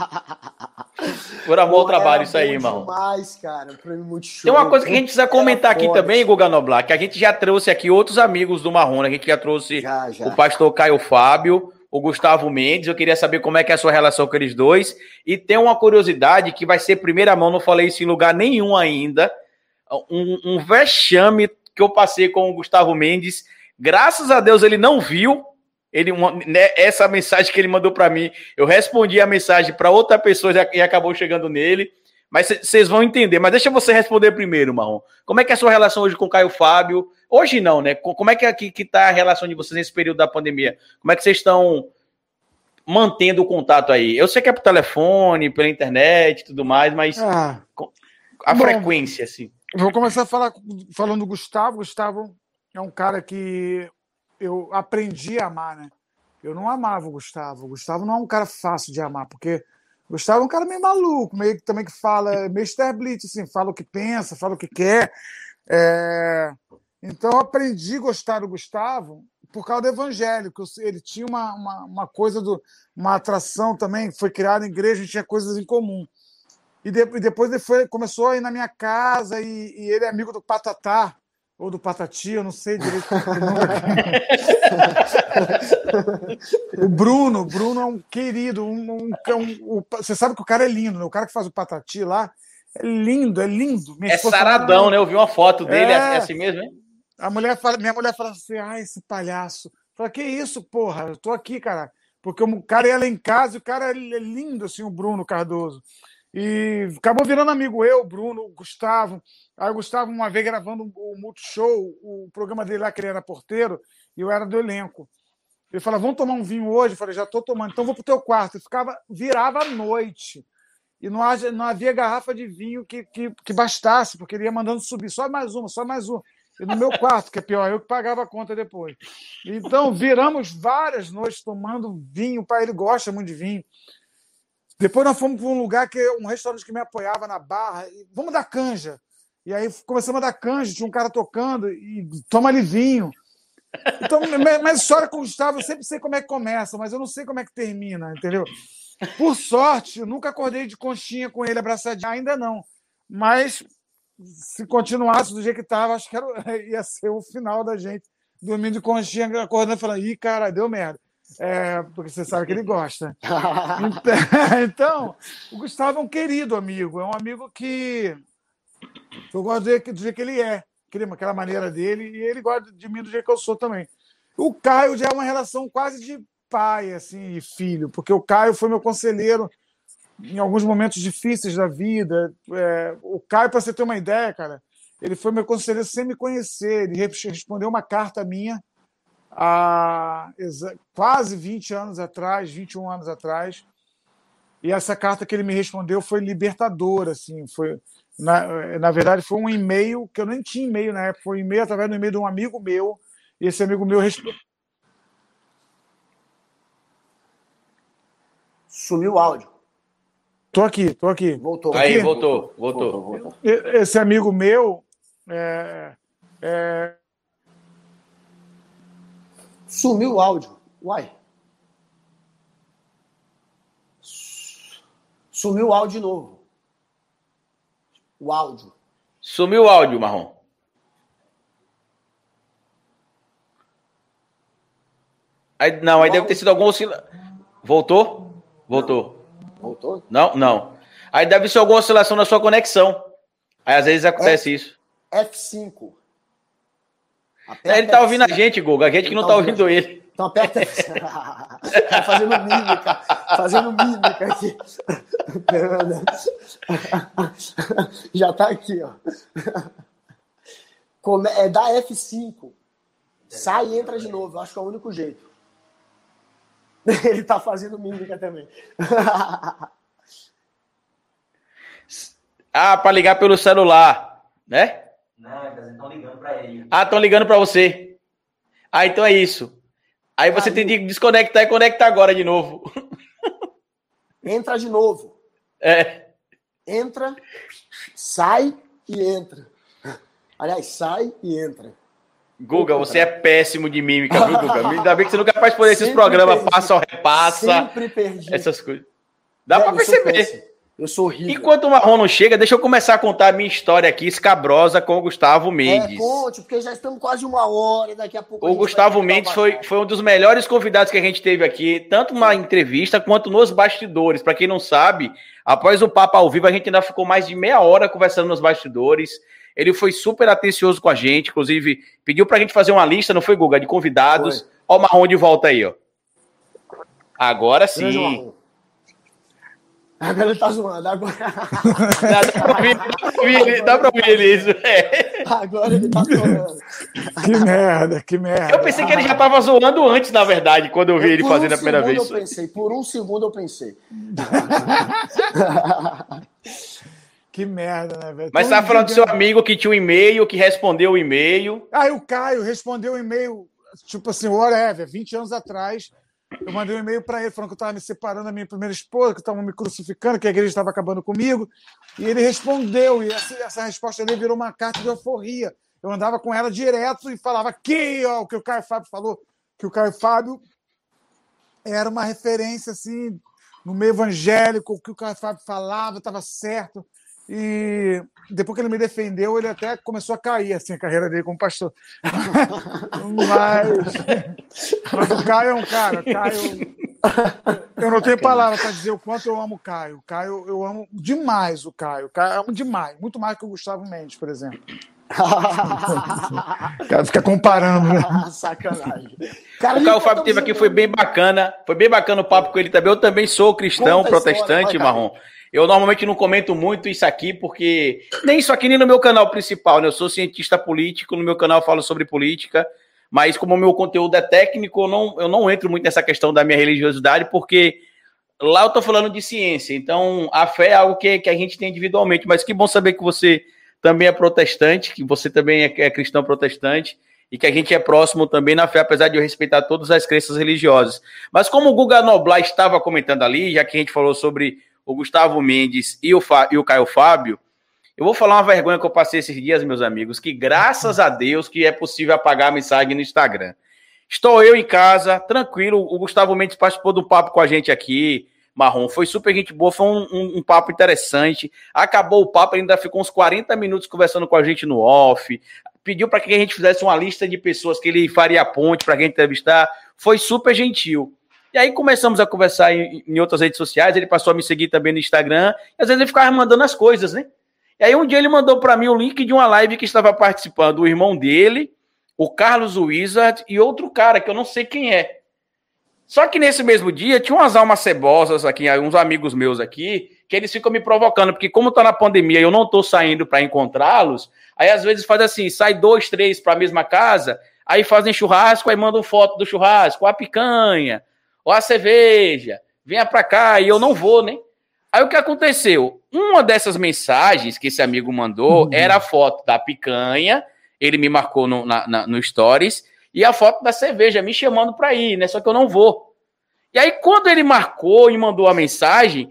B: Por amor ao trabalho, isso aí, irmão.
A: Demais, cara. Prêmio Multishow.
B: Tem uma coisa que a gente precisa comentar aqui forte. também, Guga Noblar, que a gente já trouxe aqui outros amigos do Marrone. A gente já trouxe já, já. o pastor Caio Fábio, o Gustavo Mendes. Eu queria saber como é que é a sua relação com eles dois. E tem uma curiosidade que vai ser primeira mão, não falei isso em lugar nenhum ainda. Um, um vexame que eu passei com o Gustavo Mendes. Graças a Deus ele não viu, ele, uma, né, essa mensagem que ele mandou para mim, eu respondi a mensagem para outra pessoa e acabou chegando nele. Mas vocês vão entender. Mas deixa você responder primeiro, Marrom. Como é que é a sua relação hoje com o Caio Fábio? Hoje não, né? Como é que está que tá a relação de vocês nesse período da pandemia? Como é que vocês estão mantendo o contato aí? Eu sei que é por telefone, pela internet e tudo mais, mas ah, a bom, frequência, assim.
C: Vou começar a falar falando do Gustavo. Gustavo é um cara que eu aprendi a amar, né? Eu não amava o Gustavo. O Gustavo não é um cara fácil de amar, porque o Gustavo é um cara meio maluco, meio que também que fala, meio Sterblitz, assim, fala o que pensa, fala o que quer. É... Então eu aprendi a gostar do Gustavo por causa do evangelho, que ele tinha uma, uma, uma coisa, do, uma atração também, foi criada em igreja, tinha coisas em comum. E, de, e depois ele foi, começou a ir na minha casa, e, e ele é amigo do Patatá, ou do Patati, eu não sei direito o Bruno, o Bruno é um querido, um, um, um, um, você sabe que o cara é lindo, né? O cara que faz o Patati lá é lindo, é lindo.
B: Minha é saradão, né? Eu vi uma foto dele, é, é assim mesmo, hein?
C: A mulher fala, minha mulher fala assim: ah, esse palhaço. Fala, que isso, porra? Eu tô aqui, cara. Porque o cara ia lá em casa e o cara é lindo, assim, o Bruno Cardoso. E acabou virando amigo eu, Bruno, Gustavo. Aí o Gustavo, uma vez gravando o Multishow, o programa dele lá, que ele era porteiro, e eu era do elenco. Ele falou: vamos tomar um vinho hoje? Eu falei: já estou tomando, então vou para o teu quarto. Ele ficava, virava à noite. E não, não havia garrafa de vinho que, que, que bastasse, porque ele ia mandando subir só mais uma, só mais uma. E no meu quarto, que é pior, eu que pagava a conta depois. Então, viramos várias noites tomando vinho. O pai ele gosta muito de vinho. Depois nós fomos para um lugar que um restaurante que me apoiava na barra. E, vamos dar canja. E aí começamos a dar canja, tinha um cara tocando e toma ali vinho. Então, mas história com o Gustavo, eu sempre sei como é que começa, mas eu não sei como é que termina, entendeu? Por sorte, eu nunca acordei de conchinha com ele abraçadinho, ainda não. Mas se continuasse do jeito que estava, acho que era, ia ser o final da gente dormindo de conchinha, acordando e falando: ih, cara, deu merda. É, porque você sabe que ele gosta. Então, então, o Gustavo é um querido amigo, é um amigo que eu gosto do jeito que ele é, aquela maneira dele, e ele gosta de mim do jeito que eu sou também. O Caio já é uma relação quase de pai assim, e filho, porque o Caio foi meu conselheiro em alguns momentos difíceis da vida. É, o Caio, para você ter uma ideia, cara, ele foi meu conselheiro sem me conhecer. Ele respondeu uma carta minha há quase 20 anos atrás, 21 anos atrás. E essa carta que ele me respondeu foi libertadora, assim, foi na, na verdade foi um e-mail que eu nem tinha e-mail na época, foi um e-mail através do e-mail de um amigo meu. E esse amigo meu respondeu.
A: Sumiu o áudio.
C: Tô aqui, tô aqui.
B: Voltou. Aí, voltou, voltou. voltou,
C: voltou. Esse amigo meu é, é...
A: Sumiu o áudio. Uai. Sumiu o áudio de novo. O áudio.
B: Sumiu o áudio, Marrom. Aí, não, aí deve ter sido algum oscila... Voltou? Voltou.
A: Voltou?
B: Não, não. Aí deve ser alguma oscilação na sua conexão. Aí às vezes acontece F... isso.
A: F5.
B: Aperta ele tá ouvindo F5. a gente, Guga. A gente que não tá, ouvindo, ouvindo ele.
A: Então aperta F5. tá fazendo mímica. Fazendo mímica aqui. Já tá aqui, ó. Come... É da F5. Sai e entra de novo. Eu acho que é o único jeito. Ele tá fazendo mímica também.
B: ah, para ligar pelo celular, né? Não, eles estão ligando para ele. Ah, estão ligando para você. Ah, então é isso. Aí você Aí... tem que desconectar e conectar agora de novo.
A: Entra de novo.
B: É.
A: Entra, sai e entra. Aliás, sai e entra.
B: Guga, você é péssimo de mímica, viu, Guga? Ainda bem que você nunca participou desses programas, passa ou repassa.
A: Sempre perdi.
B: Essas coisas. Dá é, para perceber.
A: Eu sou horrível.
B: Enquanto o Marrom não chega, deixa eu começar a contar a minha história aqui, escabrosa, com o Gustavo Mendes. É,
A: conte, porque já estamos quase uma hora e daqui a pouco.
B: O Gustavo Mendes foi, foi um dos melhores convidados que a gente teve aqui, tanto na entrevista quanto nos bastidores. Para quem não sabe, após o papo ao vivo, a gente ainda ficou mais de meia hora conversando nos bastidores. Ele foi super atencioso com a gente, inclusive pediu pra gente fazer uma lista, não foi, Guga, de convidados. Foi. Ó o Marrom de volta aí, ó. Agora sim.
A: Agora ele tá zoando. Agora...
B: dá, pra ouvir, ele isso.
A: É. Agora ele tá zoando.
C: Que merda, que merda.
B: Eu pensei que ele já tava zoando antes, na verdade, quando eu vi eu, ele fazendo um a primeira vez.
A: Eu pensei, por um segundo eu pensei.
C: Que merda, né, velho?
B: Mas você tava falando do seu amigo que tinha um e-mail, que respondeu o e-mail.
C: Ah, o Caio respondeu o e-mail, tipo assim, whatever, 20 anos atrás. Eu mandei um e-mail para ele falando que eu estava me separando da minha primeira esposa, que estavam me crucificando, que a igreja estava acabando comigo. E ele respondeu, e essa, essa resposta dele virou uma carta de euforia. Eu andava com ela direto e falava que, ó, o que o Caio Fábio falou, que o Caio Fábio era uma referência assim no meio evangélico, o que o Caio Fábio falava estava certo. E depois que ele me defendeu, ele até começou a cair assim, a carreira dele como pastor. mas, mas o Caio é um cara. Caio, eu não tenho palavra para dizer o quanto eu amo o Caio. O Caio, eu amo demais o Caio. O Caio eu amo demais, muito mais que o Gustavo Mendes, por exemplo. o cara fica comparando, né?
A: Sacanagem.
B: Cara, o Caio Fábio teve aqui, foi bem bacana. Foi bem bacana o papo com ele também. Eu também sou cristão, protestante, história, marrom. Eu normalmente não comento muito isso aqui, porque nem isso aqui, nem no meu canal principal, né? Eu sou cientista político, no meu canal falo sobre política, mas como o meu conteúdo é técnico, eu não, eu não entro muito nessa questão da minha religiosidade, porque lá eu tô falando de ciência, então a fé é algo que, que a gente tem individualmente, mas que bom saber que você também é protestante, que você também é, é cristão protestante, e que a gente é próximo também na fé, apesar de eu respeitar todas as crenças religiosas. Mas como o Guga Noblar estava comentando ali, já que a gente falou sobre o Gustavo Mendes e o, Fá, e o Caio Fábio, eu vou falar uma vergonha que eu passei esses dias, meus amigos, que graças a Deus que é possível apagar a mensagem no Instagram. Estou eu em casa, tranquilo, o Gustavo Mendes participou do papo com a gente aqui, Marrom, foi super gente boa, foi um, um, um, papo interessante. Acabou o papo, ele ainda ficou uns 40 minutos conversando com a gente no off. Pediu para que a gente fizesse uma lista de pessoas que ele faria ponte para gente entrevistar. Foi super gentil. E aí começamos a conversar em, em, outras redes sociais, ele passou a me seguir também no Instagram, e às vezes ele ficava mandando as coisas, né? E aí um dia ele mandou para mim o link de uma live que estava participando o irmão dele, o Carlos Wizard e outro cara que eu não sei quem é. Só que nesse mesmo dia tinha umas almas cebosas aqui, uns amigos meus aqui, que eles ficam me provocando, porque como tá na pandemia e eu não tô saindo para encontrá-los, aí às vezes faz assim, sai dois, três para a mesma casa, aí fazem churrasco, aí mandam foto do churrasco, a picanha, ou a cerveja, venha para cá, e eu não vou, né? Aí o que aconteceu? Uma dessas mensagens que esse amigo mandou uhum. era a foto da picanha, ele me marcou no, na, na, no Stories, e a foto da cerveja, me chamando para ir, né? Só que eu não vou. E aí, quando ele marcou e mandou a mensagem,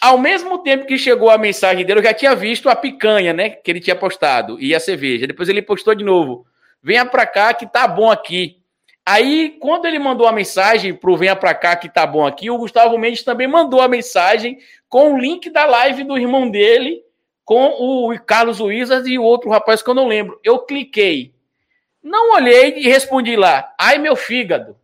B: Ao mesmo tempo que chegou a mensagem dele, eu já tinha visto a picanha, né? Que ele tinha postado e a cerveja. Depois ele postou de novo. Venha pra cá que tá bom aqui. Aí, quando ele mandou a mensagem pro Venha Pra Cá que tá bom aqui, o Gustavo Mendes também mandou a mensagem com o link da live do irmão dele, com o Carlos Wizard e o outro rapaz que eu não lembro. Eu cliquei. Não olhei e respondi lá. Ai, meu fígado.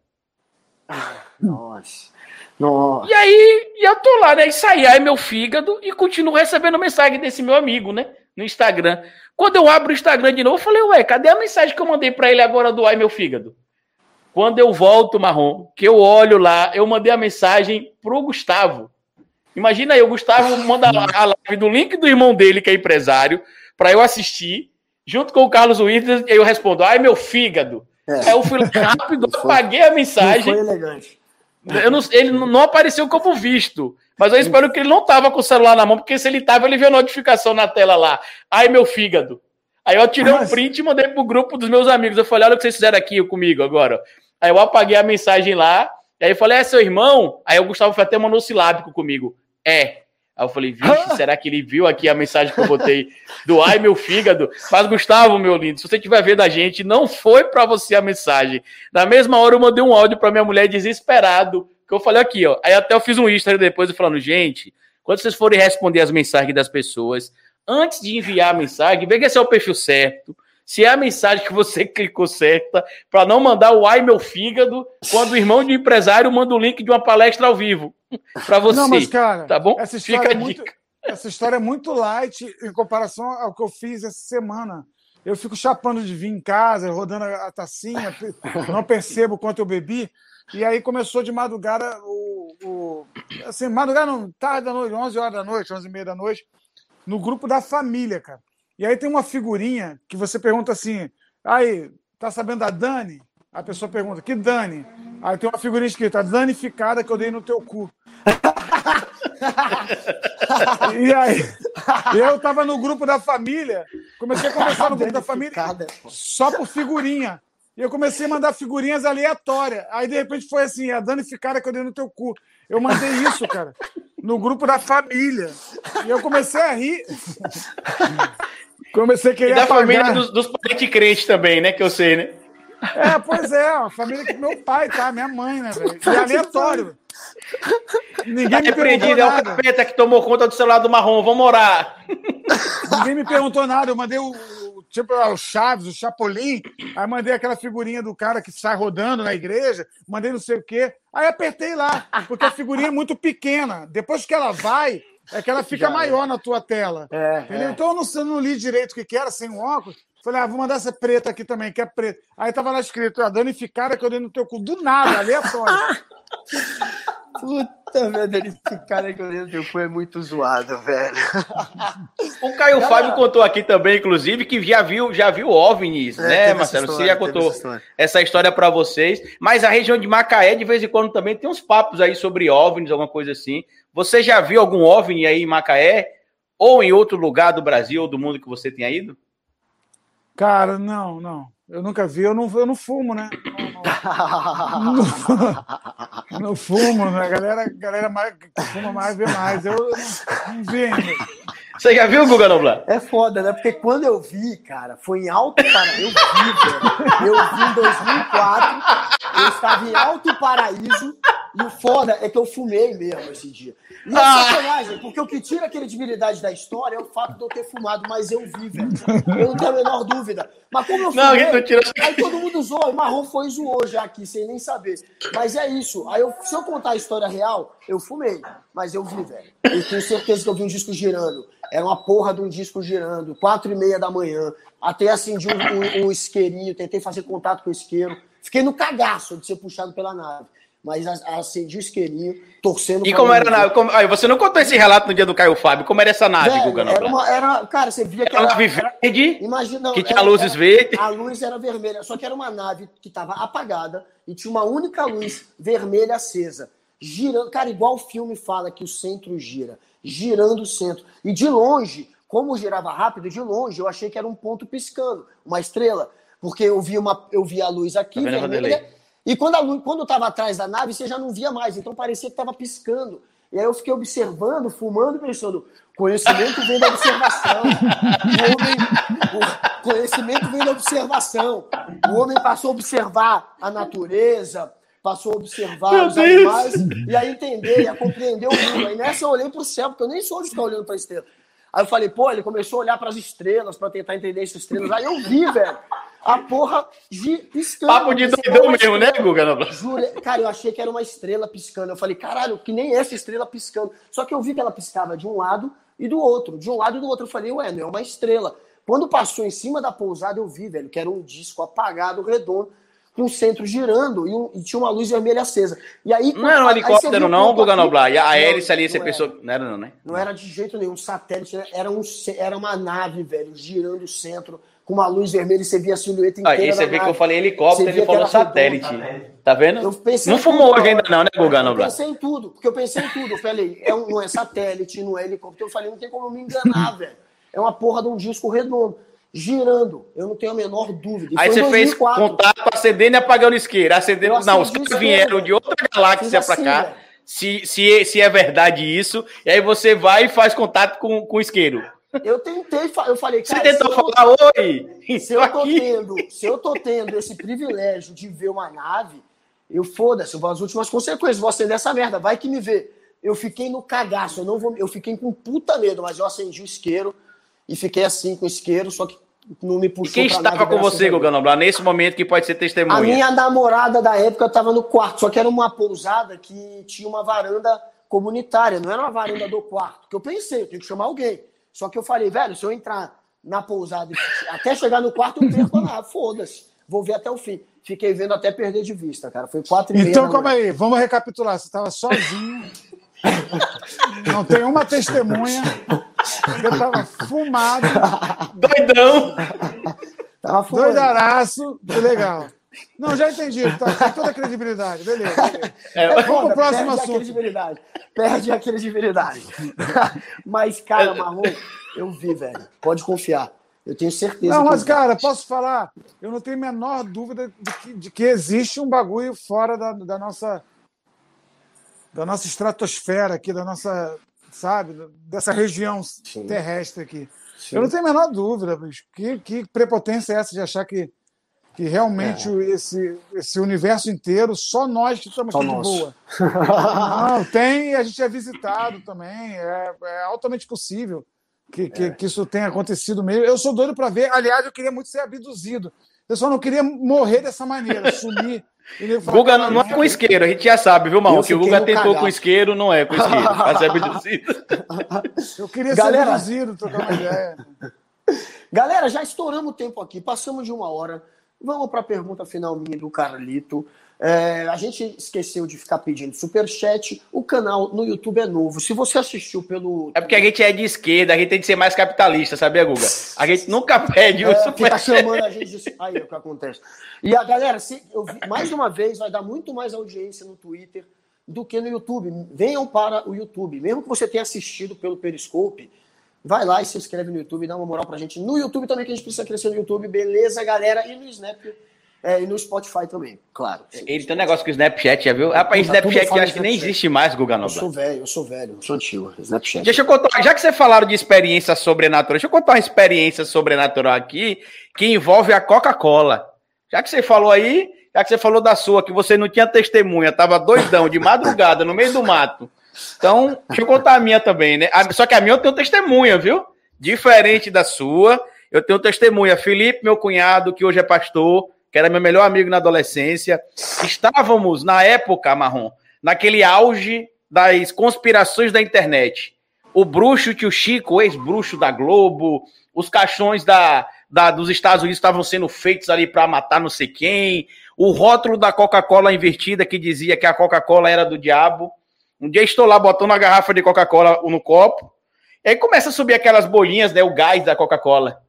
A: Nossa. Nossa.
B: E aí, eu tô lá, né? E saí, ai, meu fígado, e continuo recebendo mensagem desse meu amigo, né? No Instagram. Quando eu abro o Instagram de novo, eu falei, ué, cadê a mensagem que eu mandei para ele agora do ai, meu fígado? Quando eu volto, Marrom, que eu olho lá, eu mandei a mensagem pro Gustavo. Imagina aí, o Gustavo manda a live do link do irmão dele, que é empresário, para eu assistir, junto com o Carlos Withers, e eu respondo, ai, meu fígado. É. Aí eu fui rápido, apaguei a mensagem. Foi elegante. Não, ele não apareceu como visto. Mas eu espero que ele não tava com o celular na mão, porque se ele tava, ele viu a notificação na tela lá. Ai, meu fígado. Aí eu tirei Mas... um print e mandei pro grupo dos meus amigos. Eu falei, olha o que vocês fizeram aqui comigo agora. Aí eu apaguei a mensagem lá. Aí eu falei, é seu irmão? Aí o Gustavo foi até monossilábico comigo. É. Aí eu falei, vixe, será que ele viu aqui a mensagem que eu botei do ai, meu fígado? Mas, Gustavo, meu lindo, se você estiver vendo a gente, não foi para você a mensagem. Na mesma hora eu mandei um áudio para minha mulher desesperado, que eu falei aqui, ó. Aí até eu fiz um Instagram depois falando, gente, quando vocês forem responder as mensagens das pessoas, antes de enviar a mensagem, veja se é o perfil certo, se é a mensagem que você clicou certa, para não mandar o ai meu fígado quando o irmão de um empresário manda o link de uma palestra ao vivo para você. Não, mas cara, tá bom?
C: Essa história, Fica é muito, essa história é muito light em comparação ao que eu fiz essa semana. Eu fico chapando de vinho em casa, rodando a tacinha, não percebo quanto eu bebi. E aí começou de madrugada, o, o assim, madrugada não, tarde da noite, 11 horas da noite, 11 e meia da noite, no grupo da família, cara. E aí tem uma figurinha que você pergunta assim: aí, tá sabendo da Dani? A pessoa pergunta: que Dani? Aí tem uma figurinha escrita: danificada que eu dei no teu cu. e aí, eu tava no grupo da família, comecei a conversar no grupo da família só por figurinha. E eu comecei a mandar figurinhas aleatórias. Aí, de repente, foi assim: a danificada que eu dei no teu cu. Eu mandei isso, cara no grupo da família. E eu comecei a rir.
B: Comecei a querer e da apagar. família dos, dos parentes crentes também, né? Que eu sei, né?
C: É, pois é, a família que meu pai, tá? Minha mãe, né, velho? E aleatório.
B: Ninguém tá me perguntou nada. É o capeta que tomou conta do celular do marrom, vamos orar.
C: Ninguém me perguntou nada, eu mandei o, tipo o Chaves, o Chapolin, aí mandei aquela figurinha do cara que sai rodando na igreja, mandei não sei o quê, aí apertei lá, porque a figurinha é muito pequena. Depois que ela vai, é que ela fica Já maior é. na tua tela. É, é. Então eu não, eu não li direito o que, que era, sem o óculos. Falei, ah, vou mandar essa preta aqui também, que é preta. Aí tava lá escrito, a danificada que eu dei no teu cu. Do nada, aleatório.
A: Puta merda, esse cara que eu dei no teu cu é muito zoado, velho.
B: O Caio Fábio contou aqui também, inclusive, que já viu, já viu OVNIs, é, né, Marcelo? História, Você já contou essa história, essa história para vocês. Mas a região de Macaé, de vez em quando, também tem uns papos aí sobre OVNIs, alguma coisa assim. Você já viu algum OVNI aí em Macaé? Ou em outro lugar do Brasil ou do mundo que você tenha ido?
C: Cara, não, não. Eu nunca vi, eu não, eu não fumo, né? Não, não, fumo, né? A galera, galera mais, fuma mais, vê mais. Eu não, não vi ainda.
B: Você já viu o Guga Noblar?
A: É foda, né? Porque quando eu vi, cara, foi em Alto Paraíso. Eu vi, velho. Eu vi em 2004. Eu estava em Alto Paraíso. E o foda é que eu fumei mesmo esse dia. E é ah. sacanagem, porque o que tira a credibilidade da história é o fato de eu ter fumado, mas eu vi, velho. Eu não tenho a menor dúvida. Mas como eu fumei, não, não tira... aí todo mundo zoou, o Marrom foi e zoou já aqui, sem nem saber. Mas é isso. Aí eu, se eu contar a história real, eu fumei, mas eu vi, velho. Eu tenho certeza que eu vi um disco girando. Era uma porra de um disco girando, quatro e meia da manhã. Até acendi um, um, um isqueirinho, tentei fazer contato com o isqueiro. Fiquei no cagaço de ser puxado pela nave mas acendi o isqueirinho, torcendo.
B: E como era a nave? Como... você não contou esse relato no dia do Caio Fábio? Como era essa nave, Velho,
A: Guga era, uma, era Cara, você via que
B: era. Uma nave verde? Imagina, não, que tinha era, luzes verdes.
A: A luz era vermelha, só que era uma nave que estava apagada e tinha uma única luz vermelha acesa. Girando, cara, igual o filme fala que o centro gira, girando o centro. E de longe, como girava rápido, de longe eu achei que era um ponto piscando, uma estrela. Porque eu vi, uma, eu vi a luz aqui, tá vermelha, e quando a luz, quando estava atrás da nave, você já não via mais, então parecia que estava piscando. E aí eu fiquei observando, fumando, pensando, conhecimento vem da observação. O homem, o conhecimento vem da observação. O homem passou a observar a natureza, passou a observar Meu os Deus. animais, e a entender, e a compreender o mundo. Aí nessa eu olhei para o céu, porque eu nem sou de ficar olhando para a estrela. Aí eu falei, pô, ele começou a olhar para as estrelas, para tentar entender essas estrelas. Aí eu vi, velho, a porra de piscando.
B: Papo de doidão mesmo, né, Guga?
A: Cara, eu achei que era uma estrela piscando. Eu falei, caralho, que nem essa estrela piscando. Só que eu vi que ela piscava de um lado e do outro. De um lado e do outro. Eu falei, ué, não é uma estrela. Quando passou em cima da pousada, eu vi, velho, que era um disco apagado, redondo, com o centro girando e, um, e, tinha uma luz vermelha acesa. E aí,
B: não era um helicóptero, não, Guga Noblar. E a hélice ali, você não pensou. Era. Não era, não, né?
A: Não era de jeito nenhum. Satélite, né? era, um, era uma nave, velho, girando o centro, com uma luz vermelha e você via a silhueta inteira.
B: Aí você vê que eu falei helicóptero, ele falou satélite. Tá vendo? não fumou hoje ainda, não, né, Guga Noblar?
A: Eu pensei em tudo, porque eu pensei em tudo. Eu falei, é um, não é satélite, não é helicóptero. Eu falei, não tem como me enganar, velho. É uma porra de um disco redondo girando. Eu não tenho a menor dúvida.
B: E Aí você 2004. fez contato acendendo e apagando isqueiro. Acendendo... Não, os caras vieram de outra galáxia assim, para cá. Se, se, se é verdade isso, e aí você vai e faz contato com, com o isqueiro.
A: Eu tentei, eu falei,
B: cara. Você tentou falar, oi!
A: Se eu, tô tendo, se eu tô tendo esse privilégio de ver uma nave, eu foda-se, eu vou às últimas consequências, vou acender essa merda, vai que me vê. Eu fiquei no cagaço, eu não vou, eu fiquei com puta medo, mas eu acendi o isqueiro, e fiquei assim com o isqueiro, só que não me puxou.
B: E quem estava com você, Guga Noblar, nesse momento que pode ser testemunha?
A: A minha namorada da época estava no quarto, só que era uma pousada que tinha uma varanda comunitária, não era uma varanda do quarto. Que eu pensei, eu tenho que chamar alguém. Só que eu falei, velho, se eu entrar na pousada até chegar no quarto, eu perco lá, foda-se. Vou ver até o fim. Fiquei vendo até perder de vista, cara. Foi quatro e meia.
C: Então, calma aí, vamos recapitular. Você estava sozinho. Não tem uma testemunha. Eu tava fumado.
B: Doidão.
C: Tava fumado. Doidaraço. Legal. Não, já entendi. Tá, toda a credibilidade. Beleza. beleza.
A: É, Vamos pro próximo perde assunto. A credibilidade. Perde a credibilidade. Mas, cara, Marrom, eu vi, velho. Pode confiar. Eu tenho certeza.
C: Não, mas, cara, posso falar? Eu não tenho a menor dúvida de que, de que existe um bagulho fora da, da nossa da nossa estratosfera aqui, da nossa, sabe, dessa região Sim. terrestre aqui. Sim. Eu não tenho a menor dúvida, bicho. Que, que prepotência é essa de achar que, que realmente é. esse, esse universo inteiro, só nós que estamos aqui de boa. não, tem, a gente é visitado também, é, é altamente possível que, que, é. que, isso tenha acontecido mesmo. Eu sou doido para ver, aliás, eu queria muito ser abduzido. Eu só não queria morrer dessa maneira, sumir
B: Guga não, não, é com isqueiro, a gente já sabe, viu, Marrom? Que o Guga tentou cagaço. com isqueiro, não é com isqueiro. Mas é abduzido.
C: Eu queria Galera... ser abduzido, trocar uma ideia.
A: Galera, já estouramos o tempo aqui, passamos de uma hora. Vamos para a pergunta final minha do Carlito. É, a gente esqueceu de ficar pedindo super chat. O canal no YouTube é novo. Se você assistiu pelo.
B: É porque a gente é de esquerda, a gente tem que ser mais capitalista, sabia, Guga? A gente nunca pede o é,
A: super tá chamando a gente de. Aí é o que acontece. E a galera, se, eu, mais uma vez, vai dar muito mais audiência no Twitter do que no YouTube. Venham para o YouTube. Mesmo que você tenha assistido pelo Periscope, vai lá e se inscreve no YouTube, dá uma moral pra gente. No YouTube também, que a gente precisa crescer no YouTube, beleza, galera? E no Snap é, e no Spotify também, claro.
B: Ele tem um negócio com o Snapchat, já viu? Rapaz, Snapchat eu acho que nem existe mais, Guga Noblar.
A: Eu sou velho, eu sou velho, eu sou antigo. Snapchat.
B: Deixa eu contar, já que você falaram de experiência sobrenatural, deixa eu contar uma experiência sobrenatural aqui que envolve a Coca-Cola. Já que você falou aí, já que você falou da sua, que você não tinha testemunha, tava doidão, de madrugada, no meio do mato. Então, deixa eu contar a minha também, né? Só que a minha eu tenho testemunha, viu? Diferente da sua, eu tenho testemunha. Felipe, meu cunhado, que hoje é pastor, que era meu melhor amigo na adolescência. Estávamos, na época, Marrom, naquele auge das conspirações da internet. O bruxo que o Chico, ex-bruxo da Globo, os caixões da, da, dos Estados Unidos estavam sendo feitos ali para matar não sei quem, o rótulo da Coca-Cola invertida que dizia que a Coca-Cola era do diabo. Um dia estou lá botando a garrafa de Coca-Cola no copo, e aí começa a subir aquelas bolinhas, né, o gás da Coca-Cola.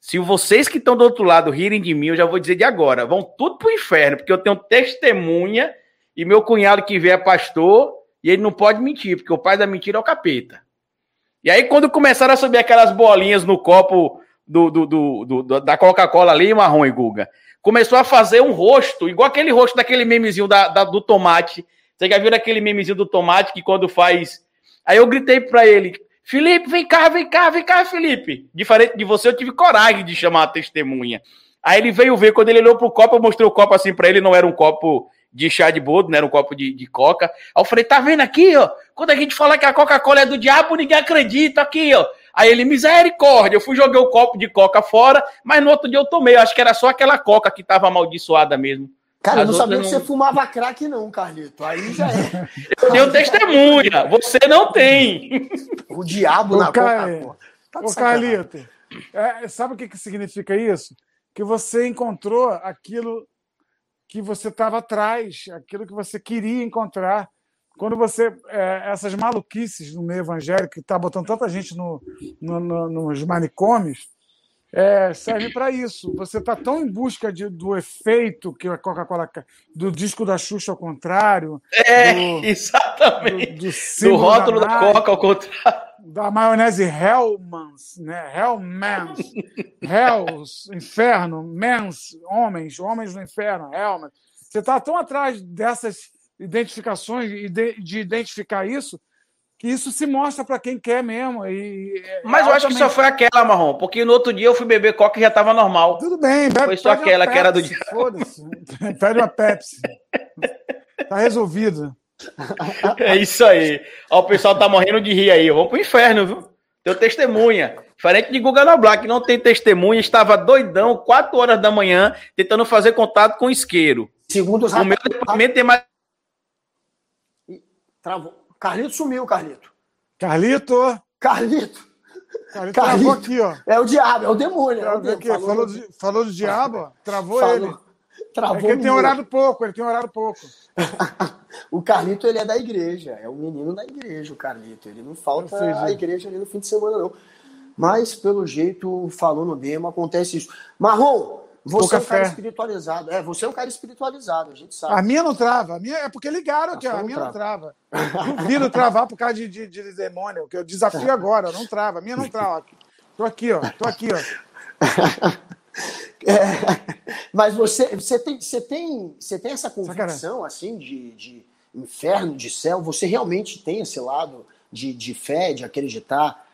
B: Se vocês que estão do outro lado rirem de mim, eu já vou dizer de agora. Vão tudo pro inferno, porque eu tenho testemunha e meu cunhado que vê é pastor e ele não pode mentir, porque o pai da mentira é o capeta. E aí, quando começaram a subir aquelas bolinhas no copo do, do, do, do da Coca-Cola ali, marrom e Guga, começou a fazer um rosto, igual aquele rosto daquele memezinho da, da, do tomate, Você já viu aquele memezinho do tomate que quando faz. Aí eu gritei pra ele: Felipe, vem cá, vem cá, vem cá, Felipe. Diferente de você, eu tive coragem de chamar a testemunha. Aí ele veio ver, quando ele olhou pro copo, eu mostrei o copo assim para ele, não era um copo de chá de boldo, não era um copo de, de coca. Aí eu falei, tá vendo aqui, ó? Quando a gente fala que a Coca-Cola é do diabo, ninguém acredita aqui, ó. Aí ele, misericórdia, eu fui jogar o copo de coca fora, mas no outro dia eu tomei. Eu acho que era só aquela coca que tava amaldiçoada mesmo.
A: Cara, eu não sabia não... que você fumava crack, não, Carlito. Aí já é.
B: Eu tenho testemunha, você não tem.
A: O diabo
C: Ô,
A: na
C: Car...
A: coca,
C: Tá Ô, Carlito, é, sabe o que, que significa isso? Que você encontrou aquilo que você estava atrás, aquilo que você queria encontrar. Quando você. É, essas maluquices no meio evangélico, que está botando tanta gente no, no, no, nos manicômios, é, serve para isso. Você está tão em busca de, do efeito que a Coca-Cola. do disco da Xuxa ao contrário.
B: É, do, exatamente. Do, do, do rótulo da, da, Coca ao contrário.
C: Da maionese Hellmans, né? Hellmans. Hells, inferno, mens, homens, homens no inferno, Hellmans. Você está tão atrás dessas identificações e de, de identificar isso que isso se mostra para quem quer mesmo. E,
B: é Mas eu acho que só foi aquela, Marrom, porque no outro dia eu fui beber coca e já estava normal.
C: Tudo bem, bebe,
B: Foi só aquela que era do dia.
C: Foda-se. Pede uma Pepsi. tá resolvido.
B: É isso aí. Ó, o pessoal tá morrendo de rir aí. Vamos pro inferno, viu? Teu testemunha. Diferente de Guga Noblar, que não tem testemunha, estava doidão, 4 horas da manhã, tentando fazer contato com o isqueiro.
A: Segundo os
B: O meu depoimento tem mais.
A: Travou. Carlito sumiu, Carlito.
C: Carlito!
A: Carlito!
C: Carlito, travou aqui, ó.
A: É o diabo, é o demônio. É o
C: demônio. Falou, falou, do, falou do diabo, ó. travou
A: Falou.
C: ele.
A: Travou
C: É que ele tem horário pouco, ele tem horário pouco.
A: o Carlito, ele é da igreja. É o menino da igreja, o Carlito. Ele não falta a igreja ali no fim de semana, não. Mas, pelo jeito, falou no demo, acontece isso. Marrom, você é um cara espiritualizado. É, você é um cara espiritualizado, a gente sabe.
C: A minha não trava. A minha é porque ligaram
A: A
C: aqui, A
A: não
C: minha não trava. Duvido travar por causa de, de, de demônio, que eu desafio agora, não trava. A minha não trava. Tô aqui, ó. Tô aqui, ó.
A: É, mas você, você, tem, você, tem, você tem essa convicção assim de, de inferno, de céu? Você realmente tem esse lado de, de fé, de acreditar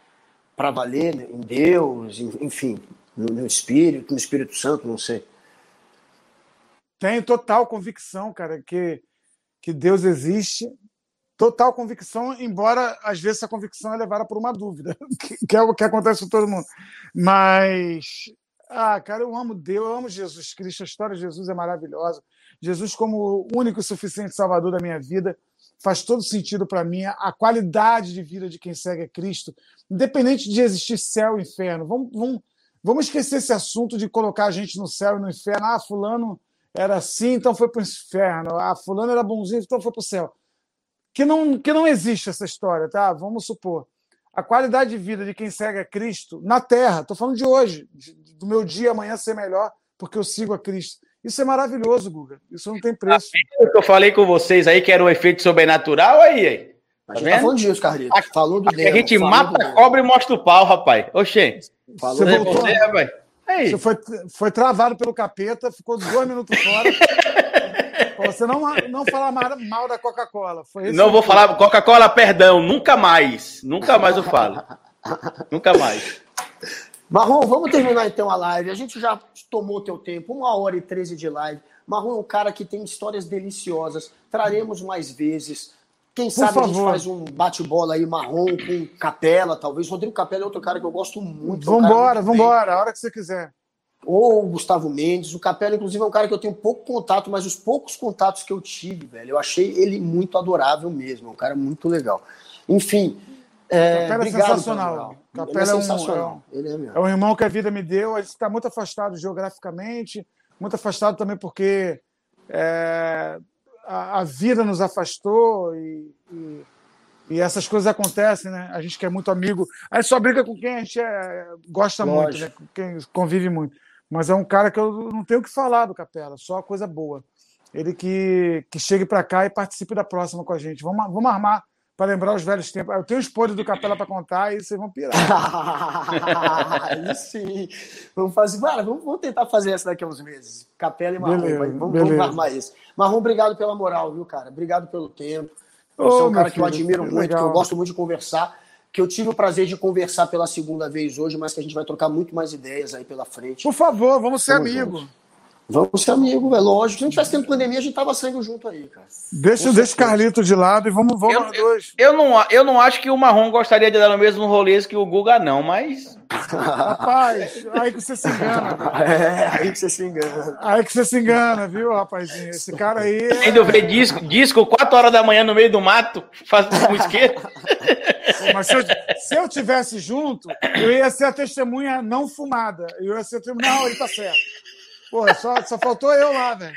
A: para valer em Deus, enfim, no, no Espírito, no Espírito Santo, não sei.
C: Tenho total convicção, cara, que, que Deus existe. Total convicção, embora às vezes essa convicção é levada por uma dúvida, que, que é o que acontece com todo mundo. Mas, ah, cara, eu amo Deus, eu amo Jesus Cristo, a história de Jesus é maravilhosa. Jesus, como o único e suficiente Salvador da minha vida, faz todo sentido para mim. A qualidade de vida de quem segue a Cristo, independente de existir céu e inferno. Vamos, vamos, vamos esquecer esse assunto de colocar a gente no céu e no inferno. Ah, Fulano era assim, então foi para o inferno. Ah, Fulano era bonzinho, então foi para o céu. Que não, que não existe essa história, tá? Vamos supor. A qualidade de vida de quem segue a Cristo na Terra, estou falando de hoje, de- do meu dia amanhã ser melhor, porque eu sigo a Cristo. Isso é maravilhoso, Guga. Isso não tem preço.
B: Eu falei com vocês aí, que era um efeito sobrenatural, aí, aí.
A: A
B: Tá
A: gente tá
B: vendo?
A: falando disso, Carlito.
B: Aqui-
A: Falou do demo.
B: a gente mata a cobra e mostra o pau, rapaz. Oxê.
A: Falou
C: Você
A: do
B: É
C: voltou?
B: você, rapaz. Aí.
C: Você foi, foi travado pelo capeta, ficou dois minutos fora. Você não, não falar mal, mal da Coca-Cola.
B: Não vou falar Coca-Cola, perdão, nunca mais. Nunca mais eu falo. Nunca mais.
A: Marrom, vamos terminar então a live. A gente já tomou teu tempo, uma hora e treze de live. Marrom é um cara que tem histórias deliciosas. Traremos mais vezes. Quem sabe a gente
C: favor.
A: faz um bate-bola aí, Marrom com Capela, talvez. Rodrigo Capela é outro cara que eu gosto muito. é um
C: Vambora,
A: bem.
C: vambora, a hora que você quiser.
A: Ou o Gustavo Mendes. O Capela, inclusive, é um cara que eu tenho pouco contato, mas os poucos contatos que eu tive, velho, eu achei ele muito adorável mesmo. É um cara muito legal. Enfim. É,
C: Capela é sensacional.
A: Cabral.
C: Capela é
A: é
C: um-
A: sensacional. Ele é mesmo.
C: É um irmão que a vida me deu. A gente está muito afastado geograficamente, muito afastado também porque é, a, a vida nos afastou e, e- e essas coisas acontecem, né? A gente que é muito amigo, a gente só briga com quem a gente é- gosta muito,
A: Lógico.
C: né? Com quem convive muito. Mas é um cara que eu não tenho o que falar do Capela, só coisa boa. Ele que, que chegue para cá e participe da próxima com a gente. Vamos, vamos armar, para lembrar os velhos tempos. Eu tenho os podres do Capela para contar e vocês vão pirar.
A: Aí sim. Vamos fazer. Cara, vamos, vamos, tentar fazer essa daqui a uns meses. Capela e Marrom.
C: Beleza,
A: vamos,
C: beleza.
A: vamos armar isso. Marrom, obrigado pela moral, viu, cara? Obrigado pelo tempo. Você
C: Ô,
A: é um cara
C: meu
A: que eu
C: filho,
A: admiro muito, que eu
C: legal.
A: gosto muito de conversar. Que eu tive o prazer de conversar pela segunda vez hoje, mas que a gente vai trocar muito mais ideias aí pela frente.
C: Por favor, vamos ser amigos.
A: Vamos ser amigos, é lógico. Se não tivesse tempo de pandemia, a gente tava saindo junto aí, cara.
C: Deixa, deixa o. Carlito de lado e vamos, vamos
B: Eu-
C: nós dois.
B: Eu não, eu não acho que o Marrom gostaria de dar no mesmo rolê que o Guga, não, mas.
C: Rapaz, aí que você se engana.
A: É, aí que você se engana.
C: Aí que você se engana, viu, rapazinho? Esse cara aí. é-
B: Ainda ver disco, disco 4 horas da manhã no meio do mato, fazendo um esquerdo.
C: Mas se eu, se eu tivesse junto, eu ia ser a testemunha não fumada. Eu ia ser a testemunha. Não, ele tá certo. Pô, só, só faltou eu lá, velho.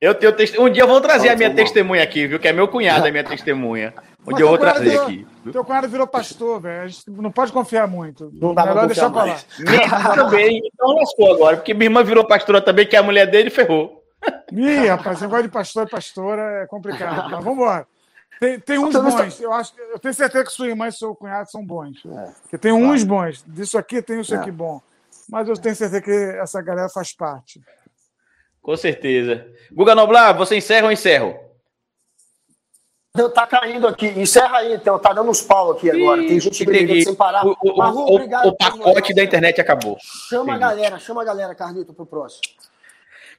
B: Eu tenho teste... Um dia eu vou trazer a
A: Faltou
B: minha testemunha aqui, viu? Que é meu cunhado, a minha testemunha. Um
C: Mas
B: dia eu vou trazer
C: virou-
B: aqui.
C: Teu cunhado virou pastor, velho. A gente não pode confiar muito.
A: Não dá pra
C: Melhor deixar pra lá.
B: Minha também, então lascou agora, porque minha irmã virou pastora também, que é a mulher dele ferrou.
C: Ih, rapaz, negócio de pastor e pastora é complicado. Mas vamos embora. Tem, tem uns bons. Eu, acho, eu tenho certeza que sua irmã e seu cunhado são bons.
A: É.
C: Porque tem uns bons. Disso aqui tem isso
A: É.
C: aqui bom. Mas eu tenho certeza que essa galera faz parte.
B: Com certeza. Guga Noblar, você encerra ou encerro?
A: Tá caindo aqui. Encerra aí, então. Tá dando uns pau aqui agora. Tem gente brigando sem parar.
B: O, o-
A: Marrom,
B: o-
A: obrigado
B: o pacote da internet acabou.
A: Chama a
B: Entendi.
A: galera, chama a galera, Carlito, pro próximo.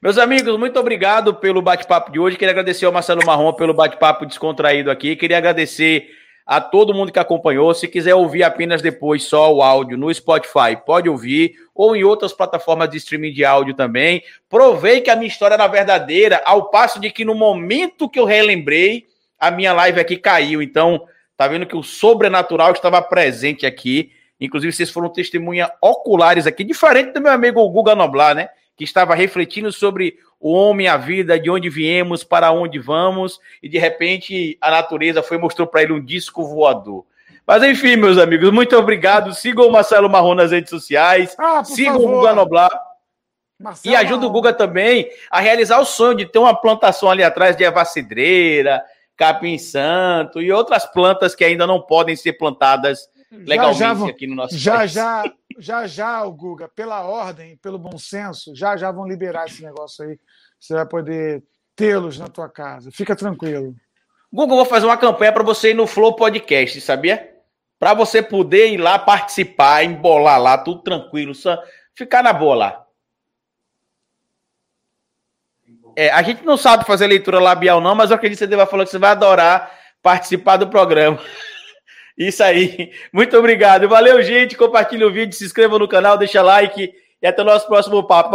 B: Meus amigos, muito obrigado pelo bate-papo de hoje. Queria agradecer ao Marcelo Marrom pelo bate-papo descontraído aqui. Queria agradecer a todo mundo que acompanhou. Se quiser ouvir apenas depois só o áudio no Spotify, pode ouvir, ou em outras plataformas de streaming de áudio também. Provei que a minha história era verdadeira, ao passo de que no momento que eu relembrei, a minha live aqui caiu. Então, tá vendo que o sobrenatural estava presente aqui. Inclusive, vocês foram testemunha oculares aqui, diferente do meu amigo Guga Noblar, né? Que estava refletindo sobre o homem, a vida, de onde viemos, para onde vamos, e de repente a natureza foi mostrou para ele um disco voador. Mas enfim, meus amigos, muito obrigado. Sigam o Marcelo Marrom nas redes sociais,
C: Ah,
B: sigam
C: favor.
B: o Guga Noblar.
C: Marcelo
B: E ajuda o. Guga também a realizar o sonho de ter uma plantação ali atrás de erva cidreira, capim santo e outras plantas que ainda não podem ser plantadas legalmente
C: já vão-
B: aqui no nosso
C: Já,
B: país.
C: já, já, já, o Guga, pela ordem, pelo bom senso, já, já vão liberar esse negócio aí. Você vai poder tê-los na tua casa. Fica tranquilo.
B: Google, eu vou fazer uma campanha para você ir no Flow Podcast, sabia? Para você poder ir lá participar, embolar lá, tudo tranquilo, só ficar na boa lá. É, a gente não sabe fazer leitura labial, não, mas eu acredito que você vai falar que você vai adorar participar do programa. Isso aí. Muito obrigado. Valeu, gente. Compartilhe o vídeo, se inscreva no canal, deixa like e até o nosso próximo papo.